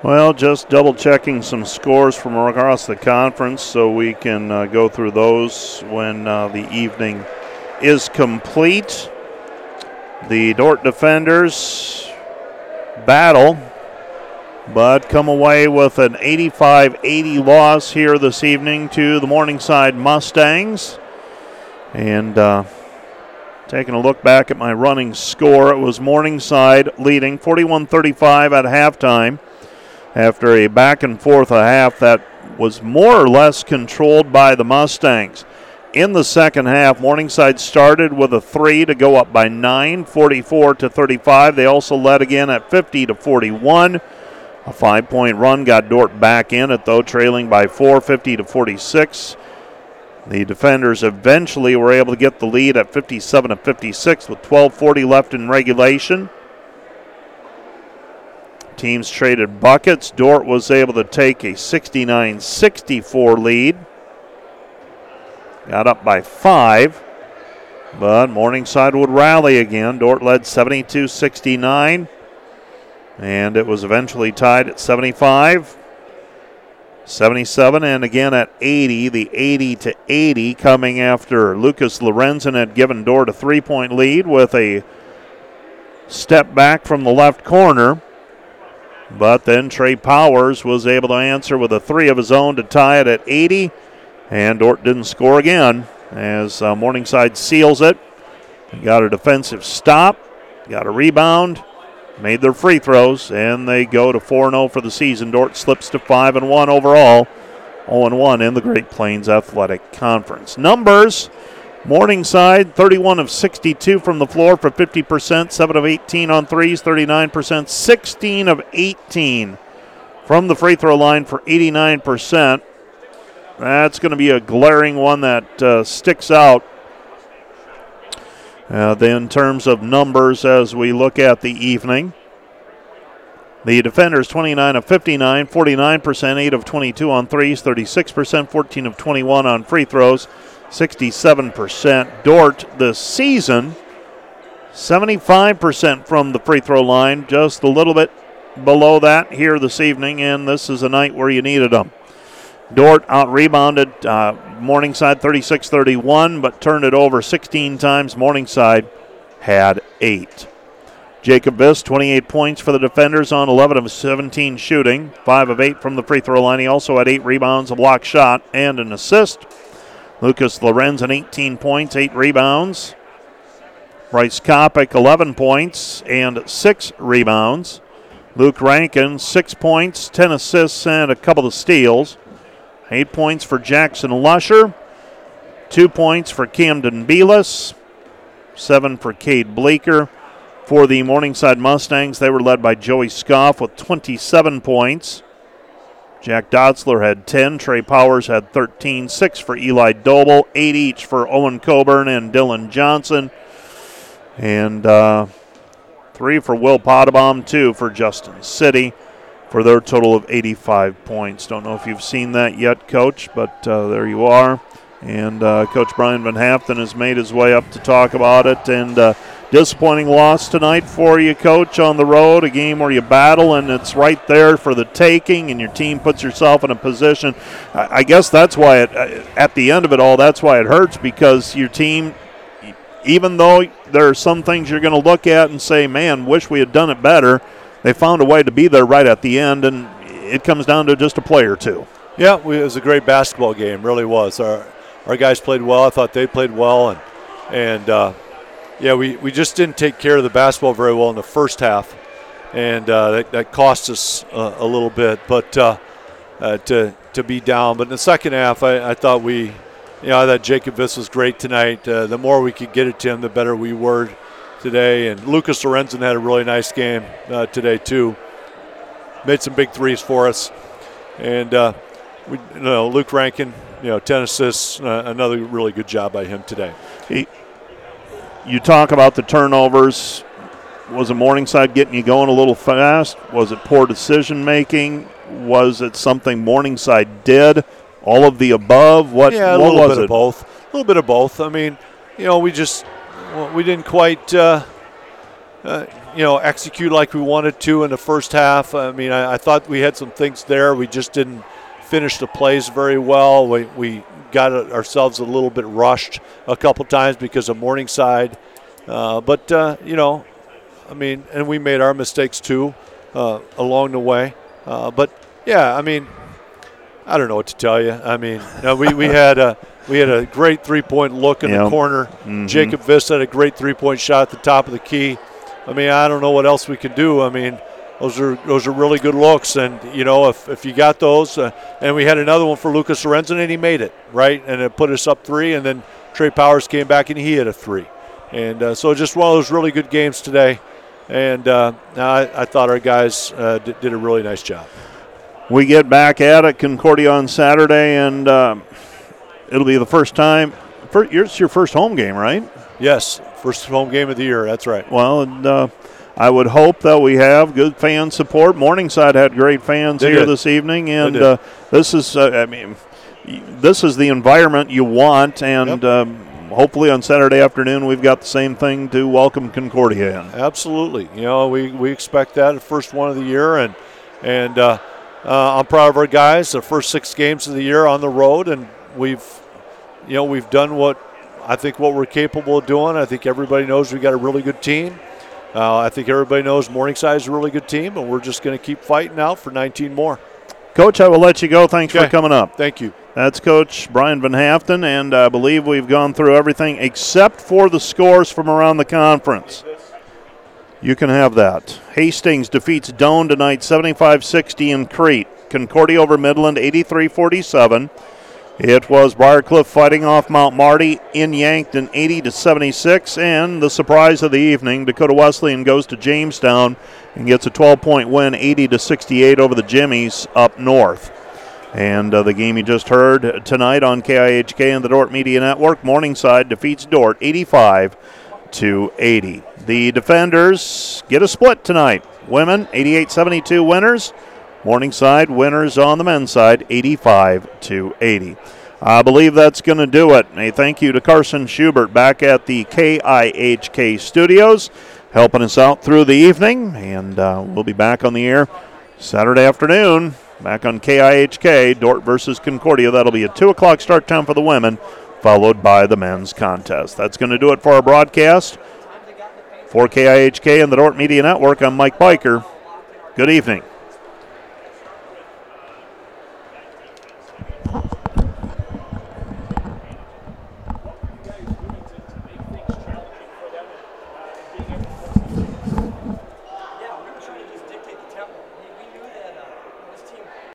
Speaker 1: Well, just double checking some scores from across the conference so we can uh, go through those when uh, the evening is complete. The Dordt defenders battle, but come away with an 85 80 loss here this evening to the Morningside Mustangs. And uh, taking a look back at my running score, it was Morningside leading 41 35 at halftime after a back and forth a half that was more or less controlled by the Mustangs. in the second half. Morningside started with a three to go up by nine, 44 to 35. They also led again at 50 to 41. A five point run got Dordt back in it, though, trailing by four, 50 to 46. The defenders eventually were able to get the lead at 57 to 56 with 12:40 left in regulation. Teams traded buckets. Dordt was able to take a 69 64 lead. Got up by five, but Morningside would rally again. Dordt led 72 69, and it was eventually tied at 75. 77 and again at 80 the 80 to 80 coming after lucas lorenzen had given dordt a three-point lead with a step back from the left corner but then Trey Powers was able to answer with a three of his own to tie it at 80. And Dordt didn't score again as uh, Morningside seals it. Got a defensive stop, got a rebound, made their free throws, and they go to 4 0 for the season. Dordt slips to 5 and 1 overall, 0 1 in the Great Plains Athletic Conference. Numbers Morningside, 31 of 62 from the floor for 50%, 7 of 18 on threes, 39%, 16 of 18 from the free throw line for 89%. That's going to be a glaring one that uh, sticks out. Uh, then, in terms of numbers, as we look at the evening, the defenders 29 of 59, 49%, 8 of 22 on threes, 36%, 14 of 21 on free throws. 67%. Dordt this season, 75% from the free throw line, just a little bit below that here this evening, and this is a night where you needed them. Dordt out rebounded uh, Morningside 36 31, but turned it over 16 times. Morningside had eight. Jacob Viss, 28 points for the defenders on 11 of 17 shooting, 5 of 8 from the free throw line. He also had 8 rebounds, a block shot, and an assist. Lucas Lorenzen, 18 points, 8 rebounds. Bryce Kopic, 11 points and 6 rebounds. Luke Rankin, 6 points, 10 assists, and a couple of steals. 8 points for Jackson Lusher. 2 points for Camden Beelis. 7 for Cade Bleeker. For the Morningside Mustangs, they were led by Joey Scoff with 27 points. Jack Dotzler had 10. Trey Powers had 13. 6 for Eli Doble. 8 each for Owen Coburn and Dylan Johnson. And uh, 3 for Will Potabom. 2 for Justin City for their total of 85 points. Don't know if you've seen that yet, Coach, but uh, there you are. And uh, Coach Brian Van Haften has made his way up to talk about it. And uh, disappointing loss tonight for you, Coach, on the road. A game where you battle and it's right there for the taking, and your team puts yourself in a position. I, guess that's why, it, uh, at the end of it all, that's why it hurts because your team, even though there are some things you're going to look at and say, man, wish we had done it better, they found a way to be there right at the end, and it comes down to just a play or two.
Speaker 2: Yeah, it was a great basketball game, really was. Our our guys played well. I thought they played well, and and uh, yeah, we, we just didn't take care of the basketball very well in the first half, and uh, that, that cost us uh, a little bit. But uh, uh, to to be down, but in the second half, I, I thought we, you know, I thought Jacob Viss was great tonight. Uh, the more we could get it to him, the better we were today. And Lucas Lorenzen had a really nice game today too. Made some big threes for us, and we, you know, Luke Rankin you know, 10 assists, uh, another really good job by him today. He,
Speaker 1: you talk about the turnovers. Was it Morningside getting you going a little fast? Was it poor decision making? Was it something Morningside did? All of the above? What?
Speaker 2: Yeah, a
Speaker 1: what
Speaker 2: little
Speaker 1: bit
Speaker 2: it? of both. A little bit of both. I mean, you know, we just well, we didn't quite. Uh, uh, you know, execute like we wanted to in the first half. I mean, I, I thought we had some things there. We just didn't finished the plays very well. We, we got ourselves a little bit rushed a couple times because of Morningside. Uh, but, uh, you know, I mean, and we made our mistakes too uh, along the way. Uh, but, yeah, I mean, I don't know what to tell you. I mean, know, we, we had a we had a great three point look in yep. the corner. Mm-hmm. Jacob Viss had a great three point shot at the top of the key. I mean, I don't know what else we can do. I mean, those are those are really good looks, and you know if, if you got those, uh, and we had another one for Lucas Lorenzen, and he made it right, and it put us up three, and then Trey Powers came back and he hit a three, and uh, so just one of those really good games today, and uh, I, I, thought our guys uh, did, did, a really nice job.
Speaker 1: We get back at it Concordia on Saturday, and um, it'll be the first time. it's your first home game, right?
Speaker 2: Yes, first home game of the year. That's right.
Speaker 1: Well, and uh, I would hope that we have good fan support. Morningside had great fans
Speaker 2: they
Speaker 1: here
Speaker 2: did.
Speaker 1: this evening, and uh, this is, uh, I mean, this is the environment you want, and.
Speaker 2: Yep.
Speaker 1: Um, hopefully on Saturday afternoon we've got the same thing to welcome Concordia in.
Speaker 2: Absolutely, you know we, we expect that the first one of the year, and and uh, uh, I'm proud of our guys. The first six games of the year on the road, and we've you know we've done what I think what we're capable of doing. I think everybody knows we got a really good team. Uh, I think everybody knows Morningside is a really good team, and we're just going to keep fighting out for 19 more.
Speaker 1: Coach, I will let you go. Thanks
Speaker 2: okay.
Speaker 1: for coming up.
Speaker 2: Thank you.
Speaker 1: That's Coach Brian Van Haften, and I believe we've gone through everything except for the scores from around the conference. You can have that. Hastings defeats Doane tonight 75 60 in Crete. Concordia over Midland 83 47. It was Briarcliff fighting off Mount Marty in Yankton 80 to 76, and the surprise of the evening, Dakota Wesleyan goes to Jamestown and gets a 12-point win, 80 to 68 over the Jimmies up north. And uh, the game you just heard tonight on KIHK and the Dordt Media Network, Morningside defeats Dordt 85 to 80. The defenders get a split tonight. Women 88-72 winners. Morningside winners on the men's side, 85 to 80. I believe that's going to do it. A thank you to Carson Schubert back at the KIHK studios, helping us out through the evening, and uh, we'll be back on the air Saturday afternoon. Back on KIHK, Dordt versus Concordia. That'll be a 2 o'clock start time for the women, followed by the men's contest. That's going to do it for our broadcast. For KIHK and the Dordt Media Network, I'm Mike Biker. Good evening.